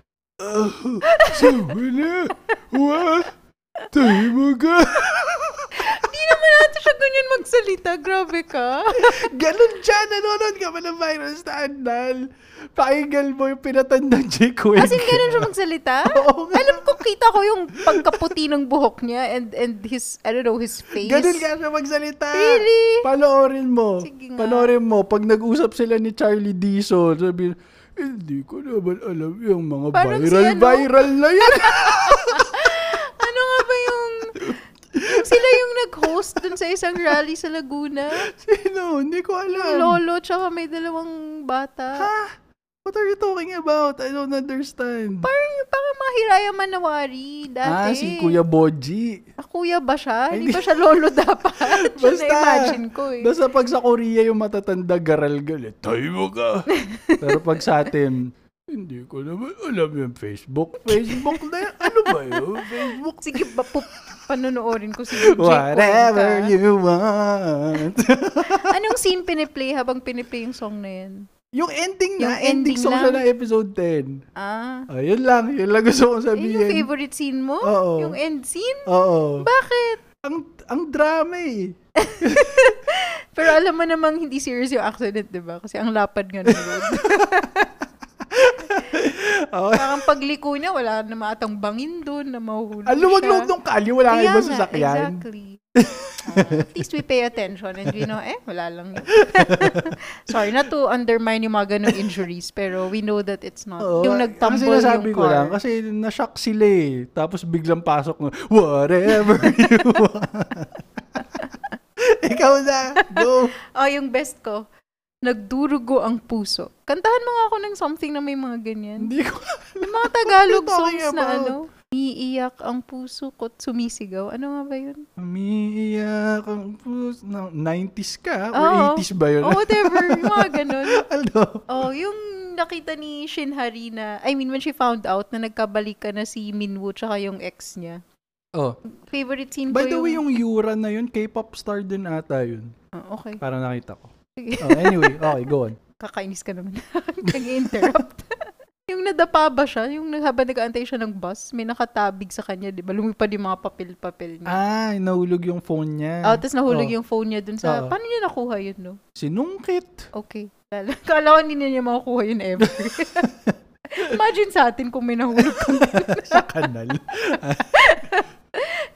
Oh, sauna. What? Tayo ka? Hindi naman natin siya ganyan magsalita. Grabe ka. Ganon siya, nanonood ka ba ng viral scandal? Pakinggan mo yung pinatandang Jake Cuenca. As in, ganun siya magsalita? Oo nga. Alam ko, kita ko yung pagkaputi ng buhok niya and and his, I don't know, his face. Ganon ka siya magsalita. Really? Panoorin mo. Sige nga. Panoorin mo. Pag nag-usap sila ni Charlie Dizon, sabi hindi ko naman alam yung mga Parang si viral, ano? viral na yan. Ano nga ba yung... yung sila yung nag-host dun sa isang rally sa Laguna. Sino? Hindi ko Yung alam. lolo, tsaka may dalawang bata. Ha? What are you talking about? I don't understand. Parang, parang mga Hiraya Manawari Ah, dati. si Kuya Boji. Ah, kuya ba siya? Hindi ba siya lolo dapat? Basta, na-imagine ko eh. Basta pag sa Korea yung matatanda garal-gal, eh, tayo mo ka. Pero pag sa atin, hindi ko naman alam yung Facebook. Facebook na yan. Ano ba yun? Facebook. Sige, ba, pup, panonoorin ko si Jake Whatever Cuenca. you want. Anong scene piniplay habang piniplay yung song na yan? Yung ending Yung na, ending, ending song siya lang. ng episode 10. Ah. Oh, yun lang. Yun lang gusto kong sabihin. yung favorite scene mo? Oo. Yung end scene? Oo. Bakit? Ang, ang drama eh. Pero alam mo namang hindi serious yung accident, di ba? Kasi ang lapad nga ng road. Oh, Parang pagliko niya, wala na maatang bangin doon na mahuhulog ang luwag-luwag siya. nung kalye. Wala ba nga, sasakyan? Exactly. Ah, at least we pay attention and we know, eh, wala lang yun. Sorry, not to undermine yung mga ganong injuries, pero we know that it's not. Oo, yung nagtumble yung ko car. lang, kasi na-shock sila eh. Tapos biglang pasok na, whatever you want. Ikaw na, go. Oh, yung best ko. Nagdurugo ang puso. Kantahan mo nga ako ng something na may mga ganyan. Hindi ko, Yung mga Tagalog songs na about? ano, Umiiyak ang puso ko't sumisigaw. Ano nga ba yun? umiiyak ang puso. No, 90s ka? Oo. Or 80s ba yun? Oh, whatever. Yung mga ganun. ano? Oh, yung nakita ni Shin Hari na, I mean, when she found out na nagkabalikan na si Minwoo tsaka yung ex niya. Oh. Favorite scene By ko the way, yung Yura na yun, K-pop star din ata yun. Ah, okay. Para nakita ko. Sige. Oh, anyway, okay, go on. Kakainis ka naman. Nag-interrupt. Yung nadapa ba siya? Yung habang nag-aantay siya ng bus, may nakatabig sa kanya, di ba? Lumipad yung mga papel-papel niya. Ah, nahulog yung phone niya. Oh, tapos nahulog Oh. yung phone niya dun sa... Oo. Paano niya nakuha yun, no? Sinungkit. Okay. Kala ko hindi niya makukuha yun ever. Imagine sa atin kung may nahulog kang sa kanal.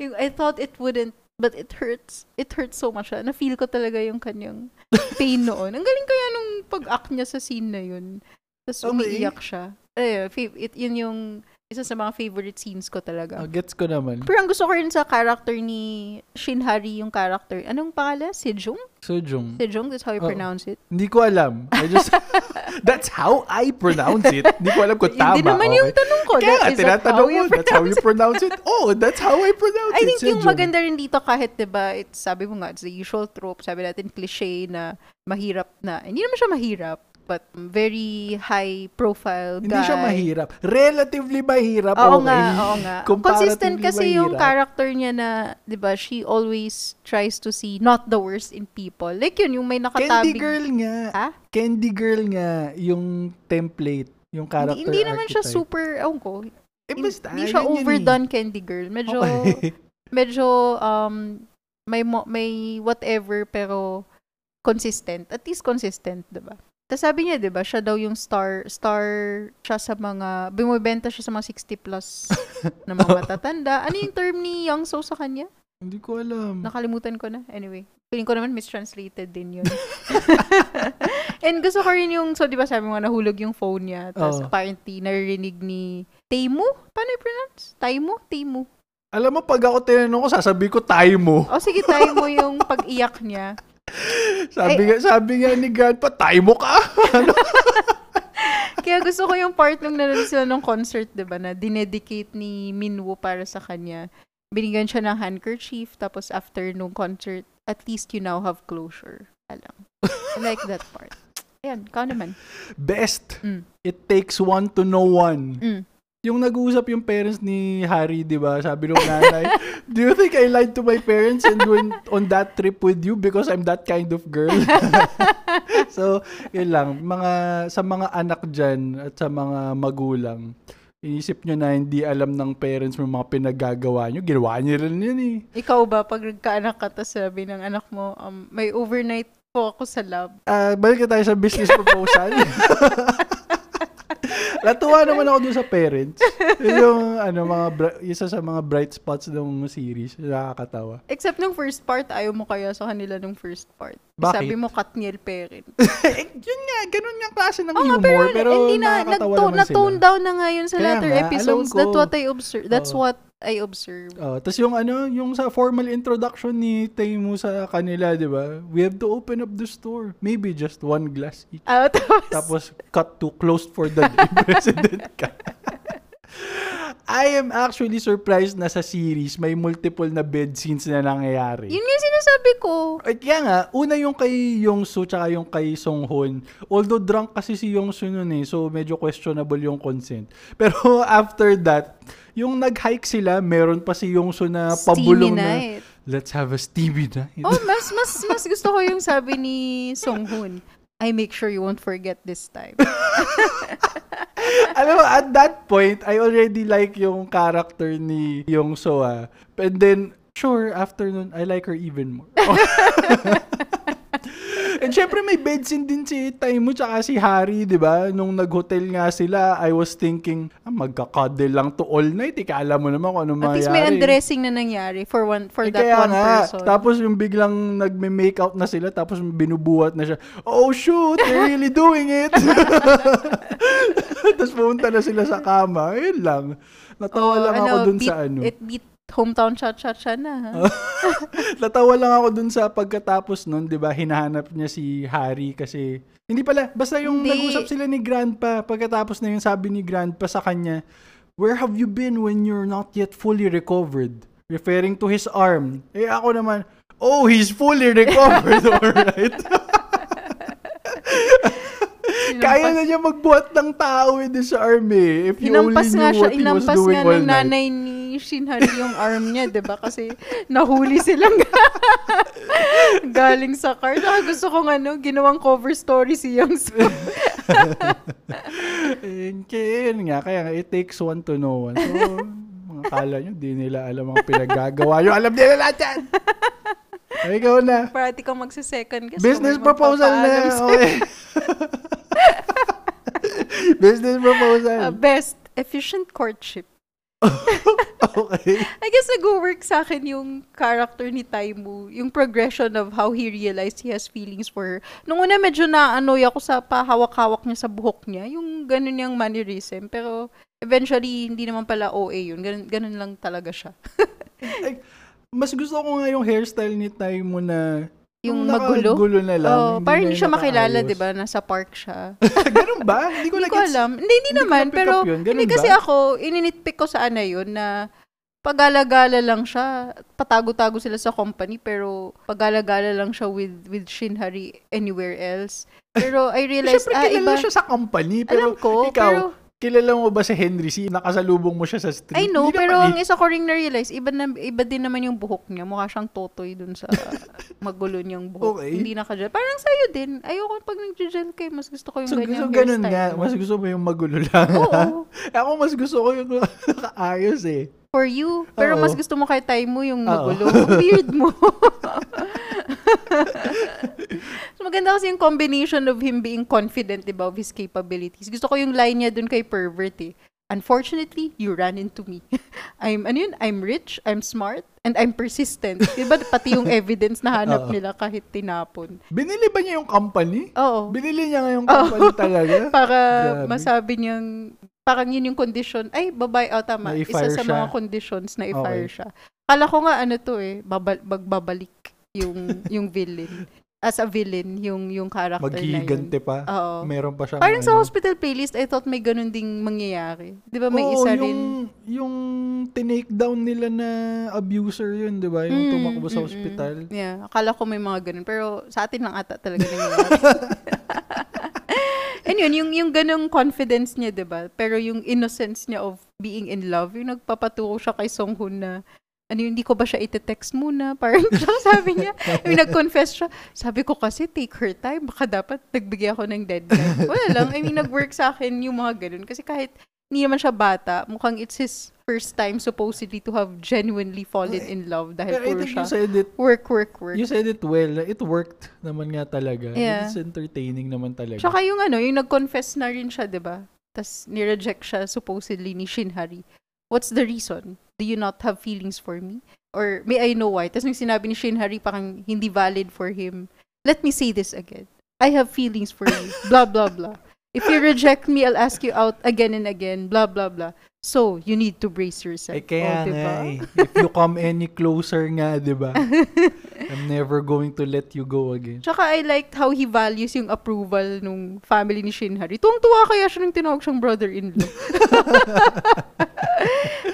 Yung, I thought it wouldn't, but it hurts. It hurts so much. Na-feel ko talaga yung kanyang pain noon. Ang galing kaya nung pag-act niya sa scene na yun. Tapos Okay. umiiyak siya. Eh, it, yun yung isa sa mga favorite scenes ko talaga. Ah, gets ko naman. Pero ang gusto ko rin sa character ni Shinhari, yung character, anong pangalan? Sejong? Sojung. Sejong, that's how you Oo. pronounce it. Hindi ko alam. I just, that's how I pronounce it. Hindi ko alam kung tama. Hindi naman okay? yung tanong ko. Kaya That- is tinatanong mo, that's how you pronounce it. Oh, that's how I pronounce I it. think yung Sejong. maganda rin dito kahit 'di ba, sabi mo nga it's the usual trope, sabi natin cliche na mahirap na. Hindi naman siya mahirap, but very high profile Hindi guy. siya mahirap. Relatively mahirap. Oo okay. nga, oo nga. Consistent kasi yung mahirap. character niya na, 'di ba, she always tries to see not the worst in people. Like yun, yung may Candy nakatabig. girl nga. Ha? Candy girl nga yung template, yung character Hindi, hindi naman siya archetype. super, ewan ko, Eh, basta, hindi siya yun yun eh. overdone candy girl. Medyo, Okay. medyo um may may whatever pero consistent. At least consistent, 'di ba? Tapos sabi niya, 'di ba, siya daw yung star star siya sa mga bumibenta siya sa mga 60 plus na mga matatanda. Ano yung term ni Young So sa kanya? Hindi ko alam. Nakalimutan ko na. Anyway, feeling ko naman mistranslated din yun. And gusto ko rin yung, so di ba sabi mo nahulog yung phone niya. Tapos Oo. apparently naririnig ni Taimu? Paano i-pronounce? Taimu? Taimu. Alam mo, pag ako tinanong ko, sasabi ko, tayo mo. O sige, Taimu yung pag-iyak niya. Sabi nga, sabi nga ni Grandpa, tayo mo ka. Kaya gusto ko yung part nung nanonood sila ng concert, di ba, na dinedicate ni Minwoo para sa kanya. Binigyan siya ng handkerchief, tapos after nung concert, at least you now have closure. Alam. I like that part. Ayan, naman. Best. Mm. It takes one to know one. Mm. Yung nag-uusap yung parents ni Harry, di ba? Sabi nung nanay, do you think I lied to my parents and went on that trip with you because I'm that kind of girl? so, yun lang. Mga, sa mga anak dyan at sa mga magulang, inisip nyo na hindi alam ng parents mo mga pinagagawa nyo. Ginawa nyo rin yun eh. Ikaw ba, pag nagkaanak ka, tapos sabi ng anak mo, um, may overnight po ako sa lab. Ah, balik na tayo sa business proposal. Natuwa naman ako dun sa parents. Yun yung ano mga bri- isa sa mga bright spots ng series, nakakatawa. Except nung first part, ayaw mo kaya sa kanila nung first part. Bakit? Sabi mo, Katniel parent. eh, yun nga, ganun yung klase ng nga, humor, pero, hindi na, nagto- na-tone down na nga yun sa Kaya latter nga, episodes. That's what I observe. That's Oo. what I observe. Oh, tapos yung ano, yung sa formal introduction ni Taimu sa kanila, 'di ba? We have to open up the store. Maybe just one glass each. Ah, tapos, Tapos cut to closed for the day. President ka. I am actually surprised na sa series may multiple na bed scenes na nangyayari. yun yung sinasabi ko. Ay, kaya nga, una yung kay Yongsu tsaka yung kay Songhun. Although drunk kasi si Yongsu nun eh, so medyo questionable yung consent. Pero after that, yung nag-hike sila, meron pa si Yongsu na Steamy pabulong na, let's have a steamy night. Oh, mas, mas, mas gusto ko yung sabi ni Song Hoon. I make sure you won't forget this time. Alam mo, at that point, I already like yung character ni Yongso ah. And then, sure, after nun, I like her even more. And syempre may bed scene din si Taimu tsaka si Harry, di ba? Nung nag-hotel nga sila, I was thinking, ah, magkakadel lang to all night. Ika, alam mo naman kung ano At least may mangyayari. undressing na nangyari for one for Eh, that kaya one nga, person. Tapos yung biglang nagme-make out na sila, tapos binubuhat na siya, oh shoot, they're really doing it. tapos pumunta na sila sa kama. Ayun lang. Natawa Oh, lang ako dun beat, sa ano. It beat hometown cha-cha-cha na. Ha? Natawa lang ako dun sa pagkatapos nun, 'di ba? Hinahanap niya si Harry kasi hindi pala, basta yung Hindi. nag-usap sila ni Grandpa, pagkatapos na yung sabi ni Grandpa sa kanya, "Where have you been when you're not yet fully recovered?" Referring to his arm. Eh ako naman, "Oh, he's fully recovered, alright." Kaya na niya magbuhat ng tao with his arm eh. If you only Hinampas knew nga siya, what he was inampas doing nga all ng night. nanay ni Shinhari yung arm niya, 'di ba? Kasi nahuli silang galing sa car. Saka gusto kong ano, ginawang cover story si Young Soo. And kaya nga, kaya nga, it takes one to know one. So, mga kala nyo, di nila alam ang pinaggagawa. Yung alam nila lahat yan! Ay, ikaw na. Parati kang magsa-second kasi Business proposal na. Okay. Business proposal. Uh, best, efficient courtship. okay. I guess nag-work sa akin yung character ni Taimu, yung progression of how he realized he has feelings for her. Nung una medyo na-annoy ako sa pahawak-hawak niya sa buhok niya, yung ganun niyang mannerism. Pero eventually, hindi naman pala OA yun. Ganun, ganun lang talaga siya. Ay, mas gusto ko nga yung hairstyle ni Taimo na Yung magulo? nakagulo na lang. Oh, parang na hindi siya makilala, di ba? Nasa park siya. Ganun ba? Hindi ko, Hindi like ko alam. Hindi, hindi hindi naman. Pero, hindi kasi ba? ako, ininitpick ko sa ano yun na pagala-gala lang siya. Patago-tago sila sa company, pero pagala-gala lang siya with with Shinhari anywhere else. Pero I realized, Siyempre, ah, iba. siya sa company. Pero Alam ko, ikaw, pero, kilala mo ba si Henry C? Nakasalubong mo siya sa street? I know, pero ang eh. isa ko ring na-realize, iba, na, iba din naman yung buhok niya. Mukha siyang totoy dun sa magulo niyang buhok. Okay. Hindi naka-gel. Parang sa'yo din. Ayoko pag nag-gel kayo. Mas gusto ko yung So, ganyan so ganun nga. mo. Mas gusto mo yung magulo lang. Oo. Ako mas gusto ko yung nakaayos eh. For you. Pero Oo. mas gusto mo kay time mo yung magulo. Ang Weird mo. so maganda kasi yung combination of him being confident, di ba, of his capabilities. Gusto ko yung line niya dun kay Pervert eh. Unfortunately, you ran into me. I'm, ano yun? I'm rich, I'm smart, and I'm persistent. Di ba pati yung evidence na hanap Oo. nila kahit tinapon. Binili ba niya yung company? Oo. Binili niya nga yung company talaga? Para Grabe. masabi niyang, parang yun yung condition. Ay, babae, oh tama. Isa sa siya. mga conditions na i-fire Okay. siya. Kala ko nga ano to eh, babal, magbabalik yung yung villain. As a villain, yung yung character na yun. Pa. Oo. Meron pa siyang Parang sa ano. hospital playlist, I thought may ganun ding mangyayari. Di ba may Oo, isa yung, rin? yung tinake down nila na abuser yun, di ba? Yung Mm, tumakbo sa mm, hospital. mm. Yeah, akala ko may mga ganun. Pero sa atin lang ata talaga nangyayari. And yun, yung, yung ganung confidence niya, di ba? Pero yung innocence niya of being in love, yung nagpapaturo siya kay Song Hoon na, ano yun, hindi ko ba siya iti-text muna? Parang siya, sabi niya, yung nag-confess siya, sabi ko kasi take her time, baka dapat nagbigay ako ng deadline. Wala lang, I mean, nag-work sa akin yung mga ganun. Kasi kahit hindi naman siya bata, mukhang it's his first time supposedly to have genuinely fallen in love dahil puro siya you said it work, work, work. You said it well. It worked naman nga talaga. Yeah. It's entertaining naman talaga. Tsaka yung ano, yung nag-confess na rin siya, di ba? Tapos nireject siya supposedly ni Shinhari. What's the reason? Do you not have feelings for me? Or may I know why? Tapos nung sinabi ni Shinhari, parang hindi valid for him. Let me say this again. I have feelings for you. blah, blah, blah. If you reject me, I'll ask you out again and again. Blah, blah, blah. So, you need to brace yourself. eh kaya Oh, nga diba? eh. If you come any closer nga, di ba? I'm never going to let you go again. Tsaka I liked how he values yung approval nung family ni Shinhari. Tuwang-tuwa kaya siya nung tinawag siyang brother-in-law.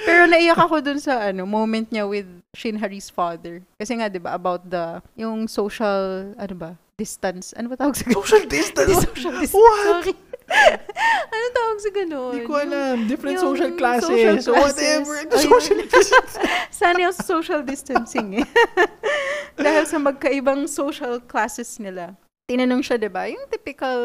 Pero naiyak ako dun sa ano moment niya with Shinhari's father. Kasi nga, di ba, about the, yung social, ano ba, distance. Ano ba tawag sa? Social distance? social distance. What? Sorry. ano tawag sa ganun? Hindi ko alam. Different yung social classes. social So whatever. classes. The social distance. Sana yung social distancing eh. Dahil sa magkaibang social classes nila. Tinanong siya, di ba? Yung typical,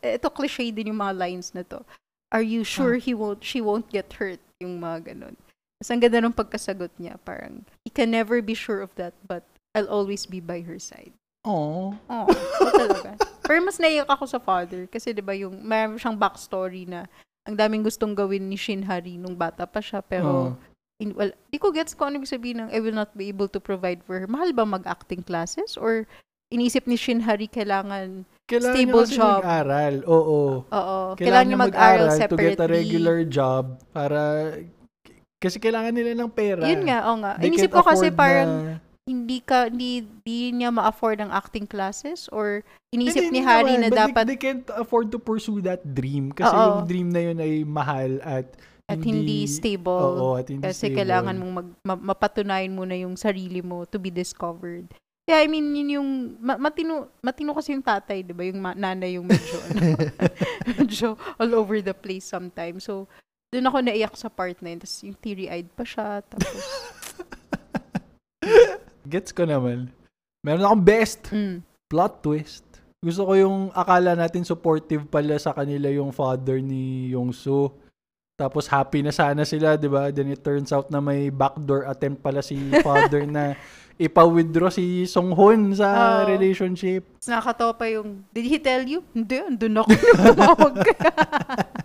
eh, ito cliche din yung mga lines na to. Are you sure Ah. he won't, she won't get hurt? Yung mga ganun. Tapos ang ganda ng pagkasagot niya. Parang, he can never be sure of that, but I'll always be by her side. Oh. Oo, oh, talaga. Pero mas naiyak ako sa father. Kasi di ba yung, mayroon siyang backstory na ang daming gustong gawin ni Shinhari nung bata pa siya. Pero, in, well, di ko gets kung ano ibig sabihin ng I will not be able to provide for her. Mahal ba mag-acting classes? Or inisip ni Shinhari kailangan, Kailangan Stable niya job. mag-aral. Oo. oo, Kailangan, kailangan niya mag-aral to separately. get a regular job para kasi kailangan nila ng pera. Yun nga, oo nga. They Inisip ko kasi parang na- hindi ka, hindi, hindi niya ma-afford ang acting classes or inisip Hindi, ni hindi Harry naman, na but they- dapat They, can't afford to pursue that dream. Kasi Oo. yung dream na yun ay mahal at at hindi stable. Oo, at hindi Kasi stable. kailangan mong mag, ma- mapatunayan mo na yung sarili mo to be discovered. Kaya I mean, yun yung, ma- matino, matino kasi yung tatay, di ba? Yung ma- nanay yung medyo, ano, medyo all over the place sometimes. So, Doon ako naiyak sa part na yun. Tapos yung teary-eyed pa siya. Tapos, Gets ko naman. Meron akong best mm. plot twist. Gusto ko yung akala natin supportive pala sa kanila yung father ni Yongsu. Tapos happy na sana sila, 'di ba? Then it turns out na may backdoor attempt pala si father na ipa-withdraw si Song Hoon sa Oo. relationship. Nakakatawa pa yung, did he tell you? Hindi, andun ako nung tumawag ka.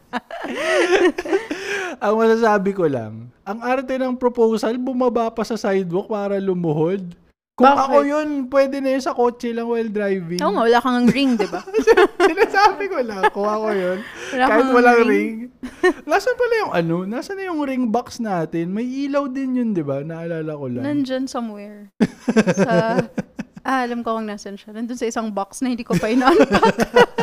Ang masasabi ko lang, ang arte ng proposal, bumaba pa sa sidewalk para lumuhod. Kung Bakit? ako yun, pwede na yun sa kotse lang while driving. Oo nga, wala kang ring, di ba? Sinasabi ko lang, kung ako yun, Wala kahit walang ring. Nasaan pala yung ano? Nasaan na yung ring box natin? May ilaw din yun, di ba? Naalala ko lang. Nandyan somewhere. Sa, ah, alam ko kung nasan siya. Nandun sa isang box na hindi ko pa ina-unpack.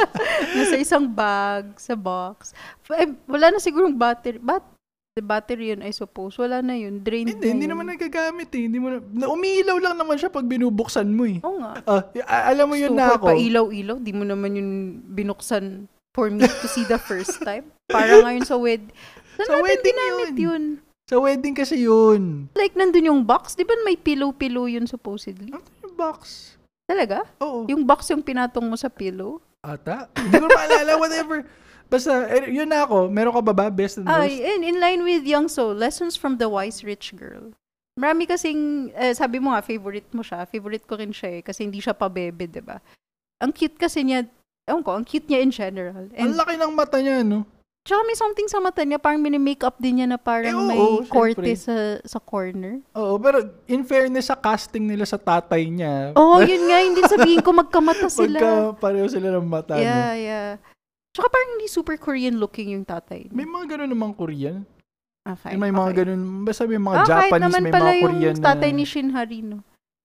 Nasa isang bag, sa box. Eh, wala na sigurong battery. Bat the battery yun, I suppose. Wala na yun. Drained hindi, na hindi yun. naman nagagamit eh. Hindi mo na, na, umiilaw lang naman siya pag binubuksan mo eh. Oo nga. Ah, a- alam mo yun na Super ako. pa ilaw-ilaw. Di mo naman yun binuksan for me to see the first time. Para ngayon sa wed. Saan Sa wedding ginamit yun. yun? Sa wedding kasi yun. Like, nandun yung box. Di ba may pillow-pillow yun supposedly? Yung box? Talaga? Oo. Yung box yung pinatong mo sa pillow? Ata? Hindi ko maalala, whatever. Basta, eh, yun na ako. Meron ka ba ba? Best and Ay, worst? in, in line with Young So, Lessons from the Wise Rich Girl. Marami kasing, eh, sabi mo nga, favorite mo siya. Favorite ko rin siya eh, kasi hindi siya pabebe, di ba? Ang cute kasi niya, ewan ko, ang cute niya in general. Ang And laki ng mata niya, no? Tsaka may something sa mata niya, parang mini-makeup din niya na parang Eh, oo, may syempre. korte sa, sa corner. Oo, pero in fairness sa casting nila sa tatay niya, Oo, oh, yun nga, hindi sabihin ko magkamata sila. pagka pareho sila ng mata, no? Yeah, yeah. Tsaka parang hindi super Korean looking yung tatay. May mga ganun namang Korean. Ah, fine, And may mga okay. ganun, basta may mga Ah, Japanese, naman may pala mga Korean yung tatay na... ni Shin Harino.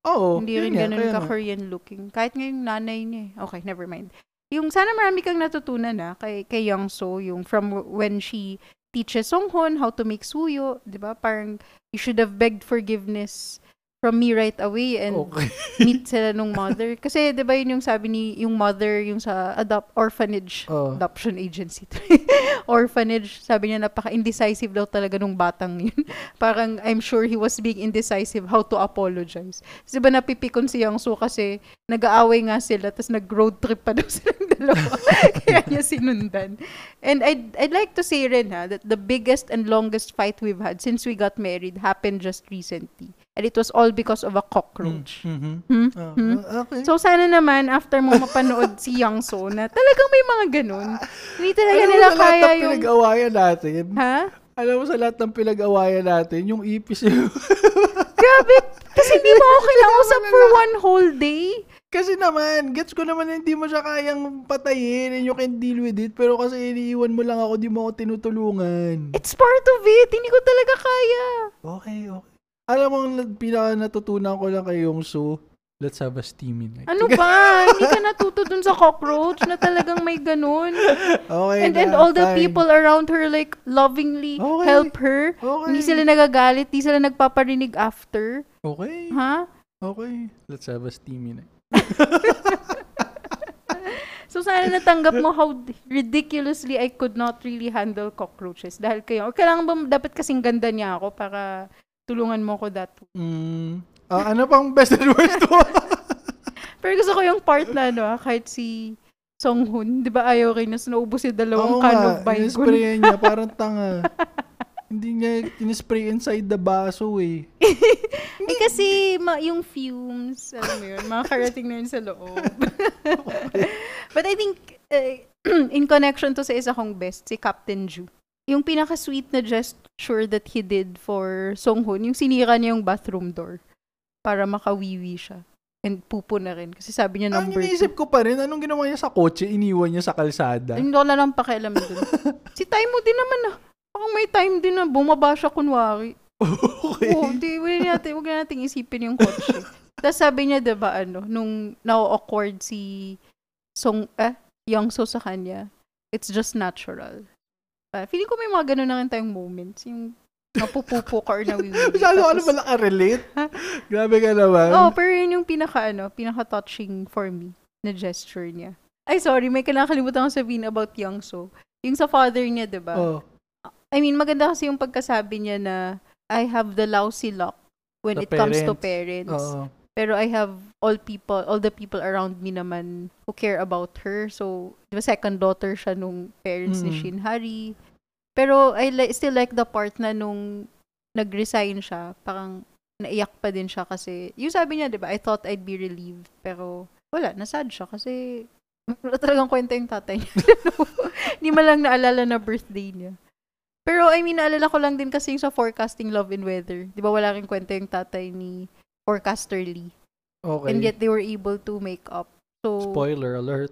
Oo, Hindi rin ganun ka-Korean looking. Kahit nga yung nanay niya. eh. Okay, never mind. Yung sana marami kang natutunan na kay, kay Young So, yung from when she teaches Song Hon how to make suyo, di ba? Parang you should have begged forgiveness from me right away and Okay. meet sila nung mother. Kasi, di ba yun yung sabi ni, yung mother, yung sa adopt, orphanage, Oo. adoption agency. orphanage, sabi niya napaka-indecisive daw talaga nung batang yun. Parang, I'm sure he was being indecisive how to apologize. Kasi ba napipikon si Yang So kasi nag-aaway nga sila, tapos nag-road trip pa daw silang dalawa. Kaya niya sinundan. And I'd, I'd like to say rin ha, that the biggest and longest fight we've had since we got married happened just recently. And it was all because of a cockroach. Mhm. Hmm? Ah, Hmm? ah, okay. So, sana naman, after mo mapanood si Yang So, na talagang may mga ganun. Hindi talaga Alam mo, nila sa lahat kaya ng yung... pinag-awayan natin, Ha? alam mo sa lahat ng pinag-awayan natin, yung ipis yung... Grabe! Kasi hindi mo ako kinausap for one whole day. kasi naman, gets ko naman na hindi mo siya kayang patayin and you can deal with it. Pero kasi iniiwan mo lang ako, di mo ako tinutulungan. It's part of it. Hindi ko talaga kaya. Okay, okay. Alam mo, pinaka natutunan ko lang kay Yongsu, let's have a steamy night. Ano ba? hindi ka natuto dun sa cockroach na talagang may ganun. Okay And, na, all the fine. people around her like lovingly Okay. help her. Okay. Hindi sila nagagalit. Hindi sila nagpaparinig after. Okay. Ha? Okay. Let's have a steamy night. So, sana natanggap mo how ridiculously I could not really handle cockroaches. Dahil kayo, kailangan ba dapat kasing ganda niya ako para tulungan mo ko that Mm, ah, ano pang best and worst mo? Pero gusto ko yung part na, ano, ah, kahit si Song Hoon, di ba ayaw rin na naubos yung dalawang Oo can nga, of Baygon. in-sprayan niya, parang tanga. Hindi niya in-spray inside the baso eh. eh kasi ma- yung fumes, alam mo yun, makakarating na yun sa loob. But I think, eh, in connection to sa isa kong best, si Captain Ju. Yung pinaka-sweet na gesture that he did for Song Hoon, yung sinira niya yung bathroom door para makawiwi siya. And pupo na rin. Kasi sabi niya Ang number two. iniisip ko pa rin, anong ginawa niya sa kotse? Iniwan niya sa kalsada. Hindi ko lang pakialam dun. si time mo din naman ah. Parang may time din na bumaba siya kunwari. okay. Oo, di, wala natin, huwag na natin isipin yung kotse. Tapos sabi niya, diba, ano, nung na-awkward si Song, eh, Youngso sa kanya, it's just natural. Uh, feeling ko may mga ganun na rin tayong moments. Yung napupupo ka or nawiwili. Masyado ka na Tapos- pala ka-relate. Grabe ka naman. Oh, pero yun yung pinaka, ano, pinaka-touching for me na gesture niya. Ay, sorry, may kinakalimutan ko sabihin about Youngso. Yung sa father niya, diba? Oh. I mean, maganda kasi yung pagkasabi niya na I have the lousy luck when The it comes to parents. parents. Pero I have all people, all the people around me naman who care about her. So, di ba second daughter siya nung parents ni Mm. Shin Hari. Pero I li- still like the part na nung nag-resign siya, parang naiyak pa din siya kasi, yung sabi niya, di ba, I thought I'd be relieved. Pero wala, nasad siya kasi wala talagang kwenta yung tatay niya. Hindi man lang naalala na birthday niya. Pero I mean, naalala ko lang din kasi yung sa forecasting love and weather. Di ba wala rin kwenta yung tatay ni forecaster Lee. Okay. And yet they were able to make up. So, Spoiler alert.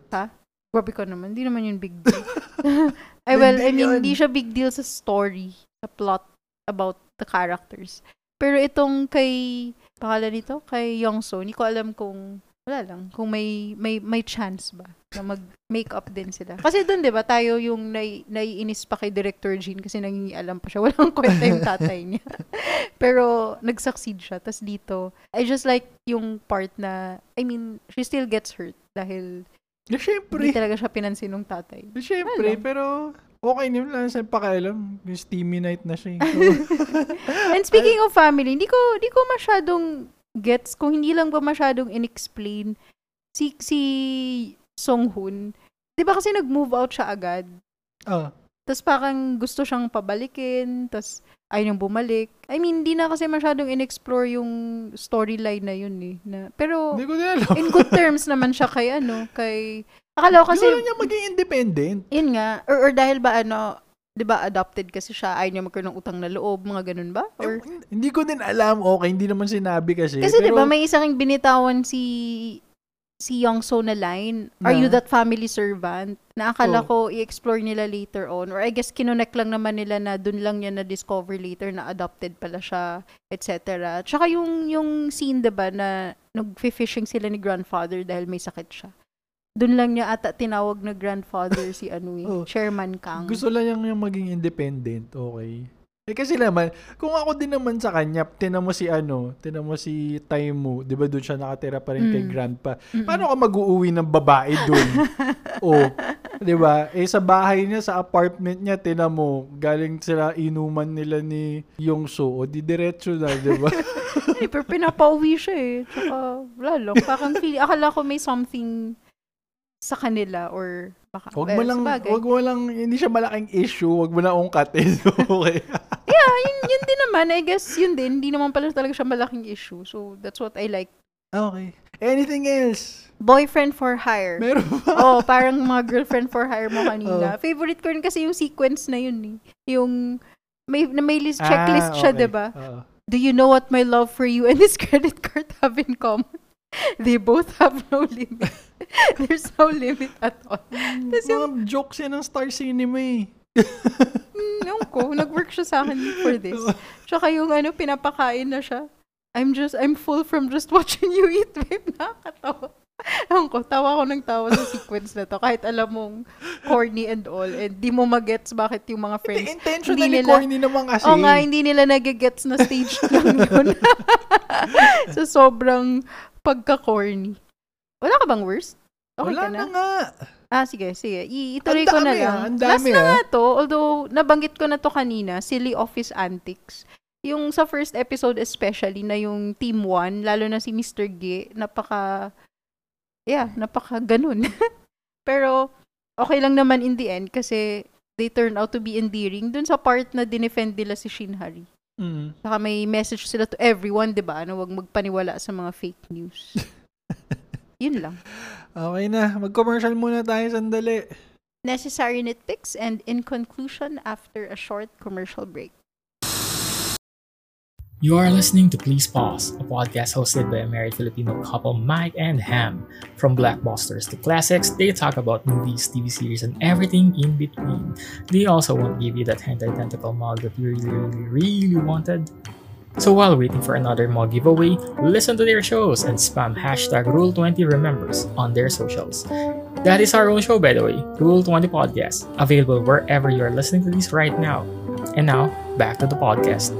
grabe ka naman. Hindi naman yun big deal. Big well, I mean, hindi siya big deal sa story, sa plot about the characters. Pero itong kay, pangalan nito, kay Yongso, hindi ko alam kung, wala lang, kung may, may, may chance ba na mag-make up din sila. Kasi doon, di ba, tayo yung nai, naiinis pa kay Director Jean kasi nangingialam pa siya. Walang kwenta yung tatay niya. Pero, nag-succeed siya. Tapos dito, I just like yung part na, I mean, she still gets hurt dahil Eh, syempre. hindi talaga siya pinansin ng tatay. Eh, syempre, pero okay naman lang sa pakialam. Yung steamy night na siya. eh. And speaking of family, hindi ko hindi ko masyadong gets kung hindi lang ba masyadong inexplain si si Song Hoon. 'Di ba kasi nag-move out siya agad. Ah, Tapos parang gusto siyang pabalikin, tapos ayaw niyang bumalik. I mean, hindi na kasi masyadong in-explore yung storyline na yun eh. Na, pero hindi ko din alam. in good terms naman siya kay ano, kay Akala ko kasi Kasi, niya maging independent. Yun nga. Or, or dahil ba ano, 'di ba adopted kasi siya, ayaw niya magkaroon ng utang na loob, mga ganun ba? Or Eh, hindi ko din alam. Okay, hindi naman sinabi kasi. Kasi 'di ba pero, may isang binitawan si si Yongso na line, Are Na? you that family servant? Na akala Oh. ko i-explore nila later on or I guess kinonek lang naman nila na dun lang niya na-discover later na adopted pala siya, etc. Tsaka yung yung scene 'di ba na nag-fishing sila ni grandfather dahil may sakit siya. Dun lang niya ata tinawag na grandfather si ano eh, Oh. Chairman Kang. Gusto lang niyang yung maging independent. Okay. Eh kasi naman, kung ako din naman sa kanya, tinan mo si ano, tinan mo si Taimu, di ba doon siya nakatira pa rin kay Mm. grandpa. Mm-mm. Paano ka mag-uuwi ng babae doon? o, di ba? Eh sa bahay niya, sa apartment niya, tinan mo, galing sila inuman nila ni Yongso, o di diretso na, di ba? Eh, pero pinapauwi siya eh. Tsaka, wala lang. Parang feel, akala ko may something sa kanila or baka, Huwag well, mo lang, sabagay. wag mo lang, hindi siya malaking issue, wag mo na ungkatin. okay. Yeah, yun, yun din naman. I guess yun din. Hindi naman pala talaga siya malaking issue. So, that's what I like. Okay. Anything else? Boyfriend for hire. Meron ba? oh, parang mga girlfriend for hire mo Oh. kanina. Favorite ko rin kasi yung sequence na yun eh. Yung may, na may list, checklist Ah, siya, okay. 'di ba? Oo. Do you know what my love for you and this credit card have in common? They both have no limit. There's no limit at all. Tapos yung, Mga jokes yan ng Star Cinema eh. mm, ewan ko, nag-work siya sa akin for this. Tsaka yung ano, pinapakain na siya. I'm just, I'm full from just watching you eat, babe. Nakakatawa. Ewan ko, tawa ko ng tawa sa sequence na to. Kahit alam mong corny and all. And di mo magets bakit yung mga Hindi, friends. intentionally hindi nila- corny naman kasi. Oo nga, hindi nila nagigets na stage lang yun. so, sobrang pagka-corny. Wala ka bang worst? Okay Wala ka na? na nga. Ah, sige, sige. I- ituloy ko na dami, lang. ah, ang Last dami, na ah. nga to, although nabanggit ko na to kanina, Silly Office Antics. Yung sa first episode especially, na yung Team 1, lalo na si Mr. G, napaka, yeah, napaka ganun. Pero, okay lang naman in the end kasi they turned out to be endearing dun sa part na dinefend nila si Shinhari. Mm. Saka may message sila to everyone, di ba? Na huwag magpaniwala sa mga fake news. Yun lang. Okay na. Mag-commercial muna tayo sandali. necessary nitpicks, and in conclusion, after a short commercial break. You are listening to Please Pause, a podcast hosted by a married Filipino couple, Mike and Ham. From blockbusters to classics, they talk about movies, TV series, and everything in between. They also won't give you that hentai tentacle mug that you really, really, really wanted. So while waiting for another mug giveaway, listen to their shows and spam hashtag Rule20Remembers on their socials. That is our own show, by the way, Rule20 Podcast, available wherever you are listening to this right now. And now, back to the podcast.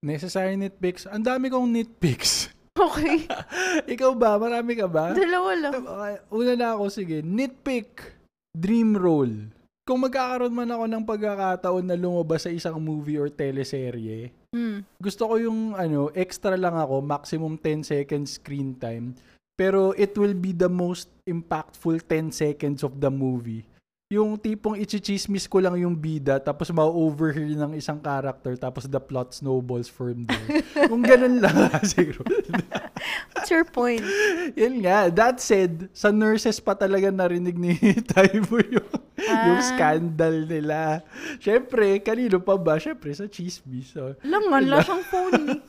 Necessary nitpicks. Ang dami kong nitpicks. Okay. Ikaw ba? Marami ka ba? Dalawa lang. Una na ako, sige. Nitpick. Dream role. Kung magkakaroon man ako ng pagkakataon na lumabas sa isang movie or teleserye, Hmm. gusto ko yung ano, extra lang ako, maximum 10 seconds screen time. Pero it will be the most impactful 10 seconds of the movie. Yung tipong ichichismis ko lang yung bida tapos ma-overhear ng isang character tapos the plot snowballs from there. Kung ganun lang siguro. What's your point? Yun nga. That said, sa nurses pa talaga narinig ni Taibo yung, yung Ah. scandal nila. Siyempre, kanino pa ba? Siyempre, sa chismis. So, Lang, wala siyang phone eh.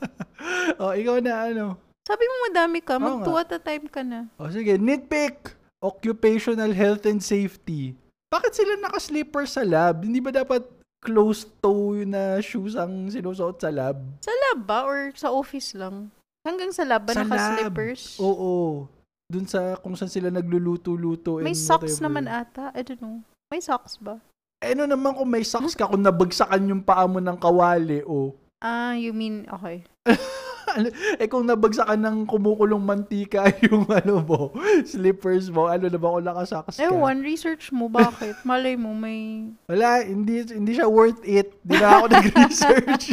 oh, ikaw na ano. Sabi mo madami ka, Oo mag nga. two at a time ka na. O sige, nitpick. Occupational health and safety. Bakit sila naka-slipper sa lab? Hindi ba dapat closed-toe na shoes ang sinusuot sa lab? Sa lab ba or sa office lang? Hanggang sa lab ba Sa naka-slippers? Oo. Dun sa kung saan sila nagluluto-luto. May socks whatever. naman ata. I don't know. May socks ba? Eh, ano naman kung may socks ka, kung nabagsakan yung paa mo ng kawali, o. Ah, you mean, okay. eh, kung nabagsakan ng kumukulong mantika yung ano mo, slippers mo, ano na ba kung nakasocks ka? Ewan, research mo, bakit? Malay mo, may... Wala, hindi, hindi siya worth it. Hindi na ako nag-research.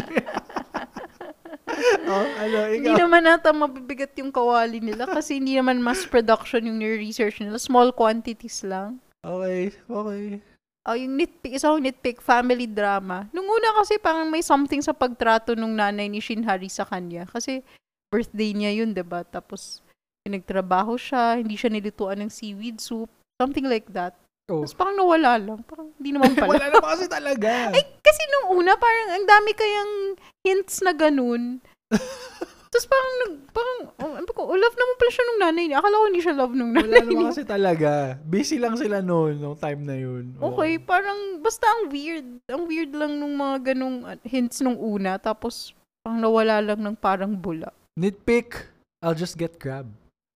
oh, ano, Hindi ikaw. naman nata mabibigat yung kawali nila kasi hindi naman mass production yung research nila. Small quantities lang. Okay, okay. Oh, yung nitpick, isa kong nitpick, family drama. Nung una kasi parang may something sa pagtrato nung nanay ni Shinhari sa kanya. Kasi birthday niya yun, ba Tapos pinagtrabaho siya, hindi siya nilituan ng seaweed soup. Something like that. Oh. Tapos parang nawala lang. Parang hindi naman pala. Wala naman kasi talaga. Ay, kasi nung una, parang ang dami kayang hints na ganun. Tapos parang, nag- parang, oh, oh, love naman pala siya nung nanay niya. Akala ko hindi siya love nung Wala nanay naman niya. kasi talaga. Busy lang sila noon, nung time na yun. Oo. Okay, parang, basta ang weird. Ang weird lang nung mga ganung uh, hints nung una. Tapos, parang nawala lang ng parang bula. Nitpick, I'll just get crab.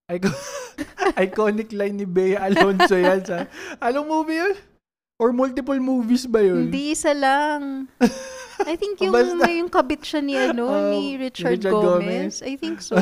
Icon- iconic line ni Bea Alonso yan sa... Anong movie yun? Or multiple movies ba yun? Hindi, isa lang. I think yung, Basta- may yung kabit siya ni, ano, Oh, ni Richard, Richard Gomez. I think so.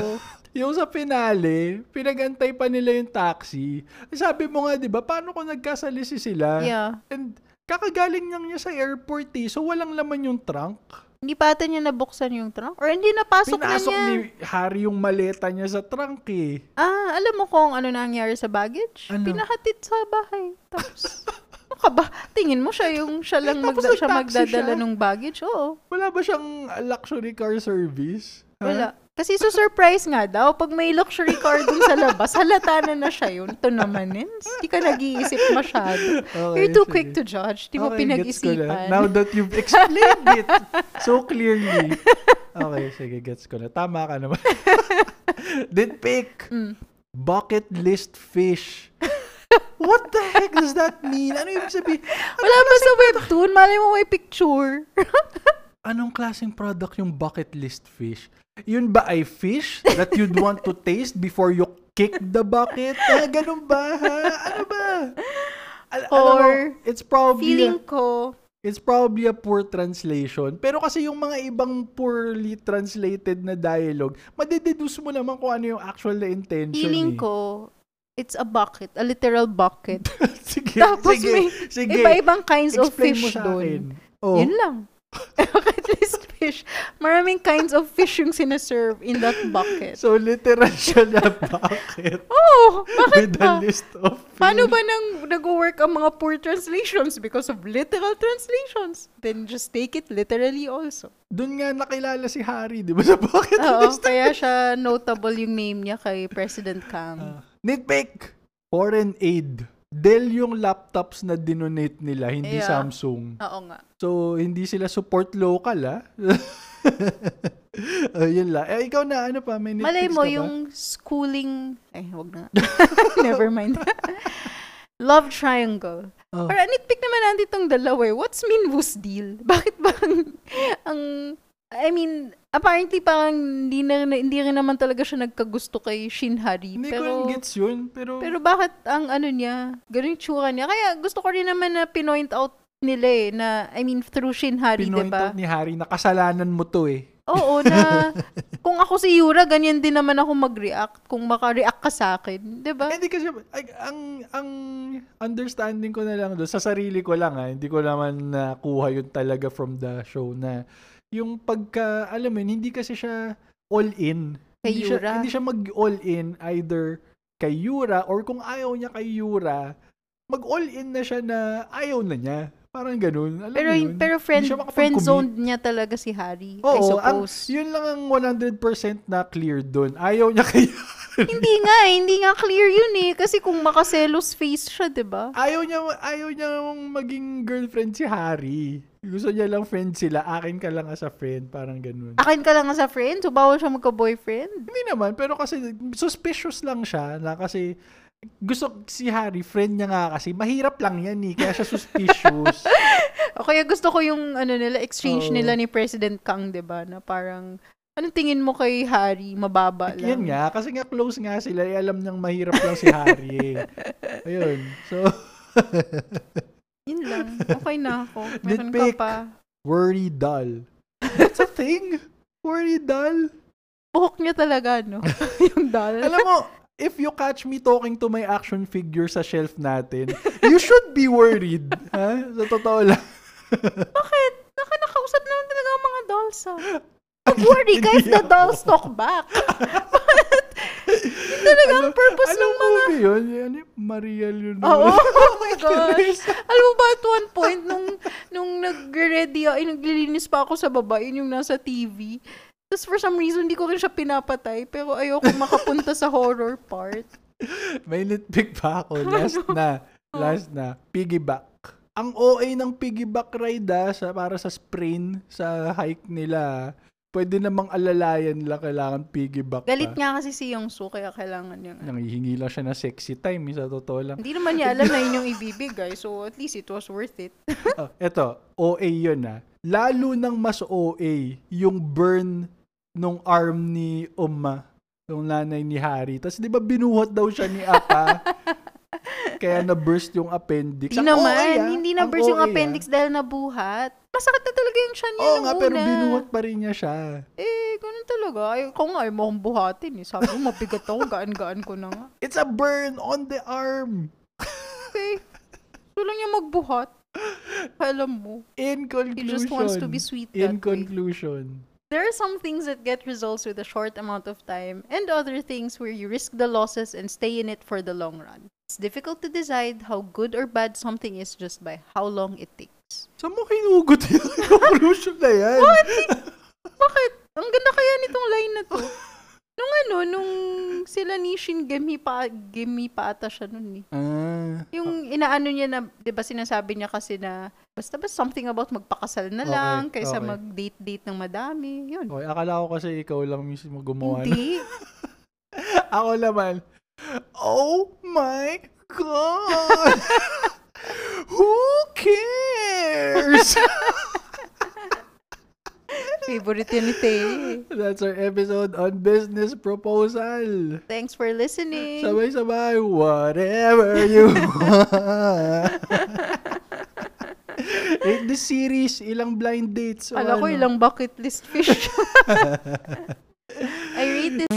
Yung sa finale, pinagantay pa nila yung taxi. Sabi mo nga, di ba, paano kung nagkasalisi sila? yeah. And kakagaling lang niya sa airport eh, so walang laman yung trunk. Hindi pa ata niya nabuksan yung trunk? Or hindi napasok na Pinasok niya? ni Harry yung maleta niya sa trunk eh. Ah, alam mo kung ano nangyari sa baggage? Ano? Pinahatid sa bahay. Tapos, ano ka ba? Tingin mo siya yung siya lang Tapos magda- siya nag-taxi magdadala siya? ng baggage? Oo. Wala ba siyang luxury car service? Ha? Wala. Kasi so surprise nga daw, pag may luxury car dun sa labas, halata na na siya yun. Ito naman, Nins. Hindi ka nag-iisip masyado. Okay, You're too sige. quick to judge. Di mo Okay, gets ko na. pinag-isipan. Now that you've explained it so clearly. Okay, sige, gets ko na. Tama ka naman. Nitpick. Mm. Bucket list fish. What the heck does that mean? Ano ibig sabihin? Wala ba sa webtoon? Malay mo may picture. Anong klaseng product yung bucket list fish? Yun ba ay fish that you'd want to taste before you kick the bucket? Ah, ganun ba? Ha? Ano ba? Al- alam mo, Or it's probably a- Feeling ko, It's probably a poor translation. Pero kasi yung mga ibang poorly translated na dialogue, madededuce mo naman kung ano yung actual na intention. feeling eh. ko, it's a bucket. A literal bucket. sige, Tapos sige, may sige. Iba-ibang kinds of Explain mo fish doon. Oh. Yun lang. Bucket list fish. Maraming kinds of fish yung sinaserve in that bucket. So, literal siya na bucket Oh, bakit with a ba? list of fish. Paano ba nang nag-work ang mga poor translations because of literal translations? Then just take it literally also. Doon nga nakilala si Harry, di ba? Sa bucket Oo, list. kaya siya notable yung name niya kay President Kang. Ah, nitpick! Foreign aid. Dell yung laptops na dinonate nila, hindi Yeah. Samsung. Oo nga. So, hindi sila support local, ah. uh, yun lang. Eh, ikaw na, ano pa? May nitpicks Malay mo yung schooling... Ay, wag na. Never mind. Love triangle. Oh. Para nitpick naman natin itong dalawa eh. What's Minwoo's deal? Bakit ba ang, ang I mean, apparently parang hindi, na, hindi rin naman talaga siya nagkagusto kay Shinhari. Hindi ko pero, rin gets yun, pero... pero bakit ang ano niya, ganun yung tsura niya. Kaya gusto ko rin naman na pinoint out nila eh, na, I mean, through Shinhari, pinoint diba? out ni Harry na kasalanan mo to eh. Oo, na kung ako si Yura, ganyan din naman ako mag-react kung maka-react ka sa akin. 'di ba? Eh, Hindi kasi, ay, ang, ang understanding ko na lang doon, sa sarili ko lang ha, hindi ko naman nakuha yun talaga from the show na yung pagka, alam mo yun, hindi kasi siya all in. Kay hindi Siya, Yura. hindi siya mag-all in either kay Yura or kung ayaw niya kay Yura, mag-all in na siya na ayaw na niya. Parang ganun. Alam Pero yun? pero friend siya friend zoned niya talaga si Harry, I Oo, ang, suppose. yun lang ang 100% na clear doon. Ayaw niya kay hindi nga, eh, hindi nga clear yun eh kasi kung makaselos face siya, 'di ba? ayaw niya ayaw niya maging girlfriend si Harry. Gusto niya lang friend sila. Akin ka lang as a friend. Parang ganun. Akin ka lang sa friend, so bawal siya magka-boyfriend. Hindi naman. Pero kasi suspicious lang siya na kasi gusto si Harry, friend niya nga kasi. Mahirap lang yan eh. Kaya siya suspicious. O kaya gusto ko yung ano nila exchange Oo. nila ni President Kang, 'di ba? Na parang anong tingin mo kay Harry? Mababa lang. Yan nga. Kasi nga close nga sila. Eh, alam niyang mahirap lang si Harry eh. Ayun. So, Yun lang. Okay na ako. Meron ka Nitpick. pa. worry doll. That's a thing. Worry doll. Buhok niya talaga, no? yung doll. Alam mo, if you catch me talking to my action figure sa shelf natin, you should be worried. ha? Sa totoo lang. Bakit? Naka nakausap naman talaga ang mga dolls, ah. Don't worry, guys, the dolls talk back. Bakit? Yun talaga ang purpose ng mga... ba yun? Yan yung Mariel yun. Oo, oh, my gosh. Alam mo ba, at one point, nung, nung nag-ready, ay, naglilinis pa ako sa baba, yun yung nasa TV. Tapos for some reason, hindi ko rin siya pinapatay, pero ayoko makapunta sa horror part. May nitpick pa ako. Last na. Last na. Piggyback. Ang OA ng piggyback ride ah, sa, para sa sprain sa hike nila. Pwede namang alalayan lang kailangan piggyback Galit pa. nga kasi si Yongsu, kaya kailangan niya. nga. Nangihingi lang siya ng sexy time, eh, sa totoo lang. Hindi naman niya alam na yun yung ibibigay, so at least it was worth it. oh, eto, OA yun ah. Lalo nang mas OA yung burn nung arm ni Uma, yung nanay ni Harry. Tapos di ba binuhat daw siya ni Apa? kaya na-burst yung appendix. Hindi naman, OA, ah. hindi Ang na burst yung ah. appendix dahil nabuhat. Masakit na talaga yung tiyan niya Oo nga, pero binuhat pa rin niya siya. Eh, ganun talaga. Ay, ko nga, ay mo akong buhatin eh. Sabi mo, mabigat ako, gaan-gaan ko na nga. It's a burn on the arm. Okay. Gusto lang niya magbuhat. Alam mo, In he conclusion. just wants to be sweet In that way. conclusion. There are some things that get results with a short amount of time, and other things where you risk the losses and stay in it for the long run. It's difficult to decide how good or bad something is just by how long it takes. Saan mo kinugot yung conclusion na yan? Bakit? Ang ganda kaya nitong line na to. Nung ano, nung sila ni Shin Gemi pa, Gemi pa ata siya nun eh. Ah. Yung inaano niya na, di ba sinasabi niya kasi na, basta ba something about magpakasal na Okay, lang, kaysa okay. mag-date-date ng madami. Yun. Okay, akala ko kasi ikaw lang mismo gumawa. Hindi. Ako naman, oh my God! Who cares? Favorite yun ni Tay. That's our episode on business proposal. Thanks for listening. Sabay-sabay, whatever you want. Rate this series, ilang blind dates. Kala ko ano. ilang bucket list fish. I read it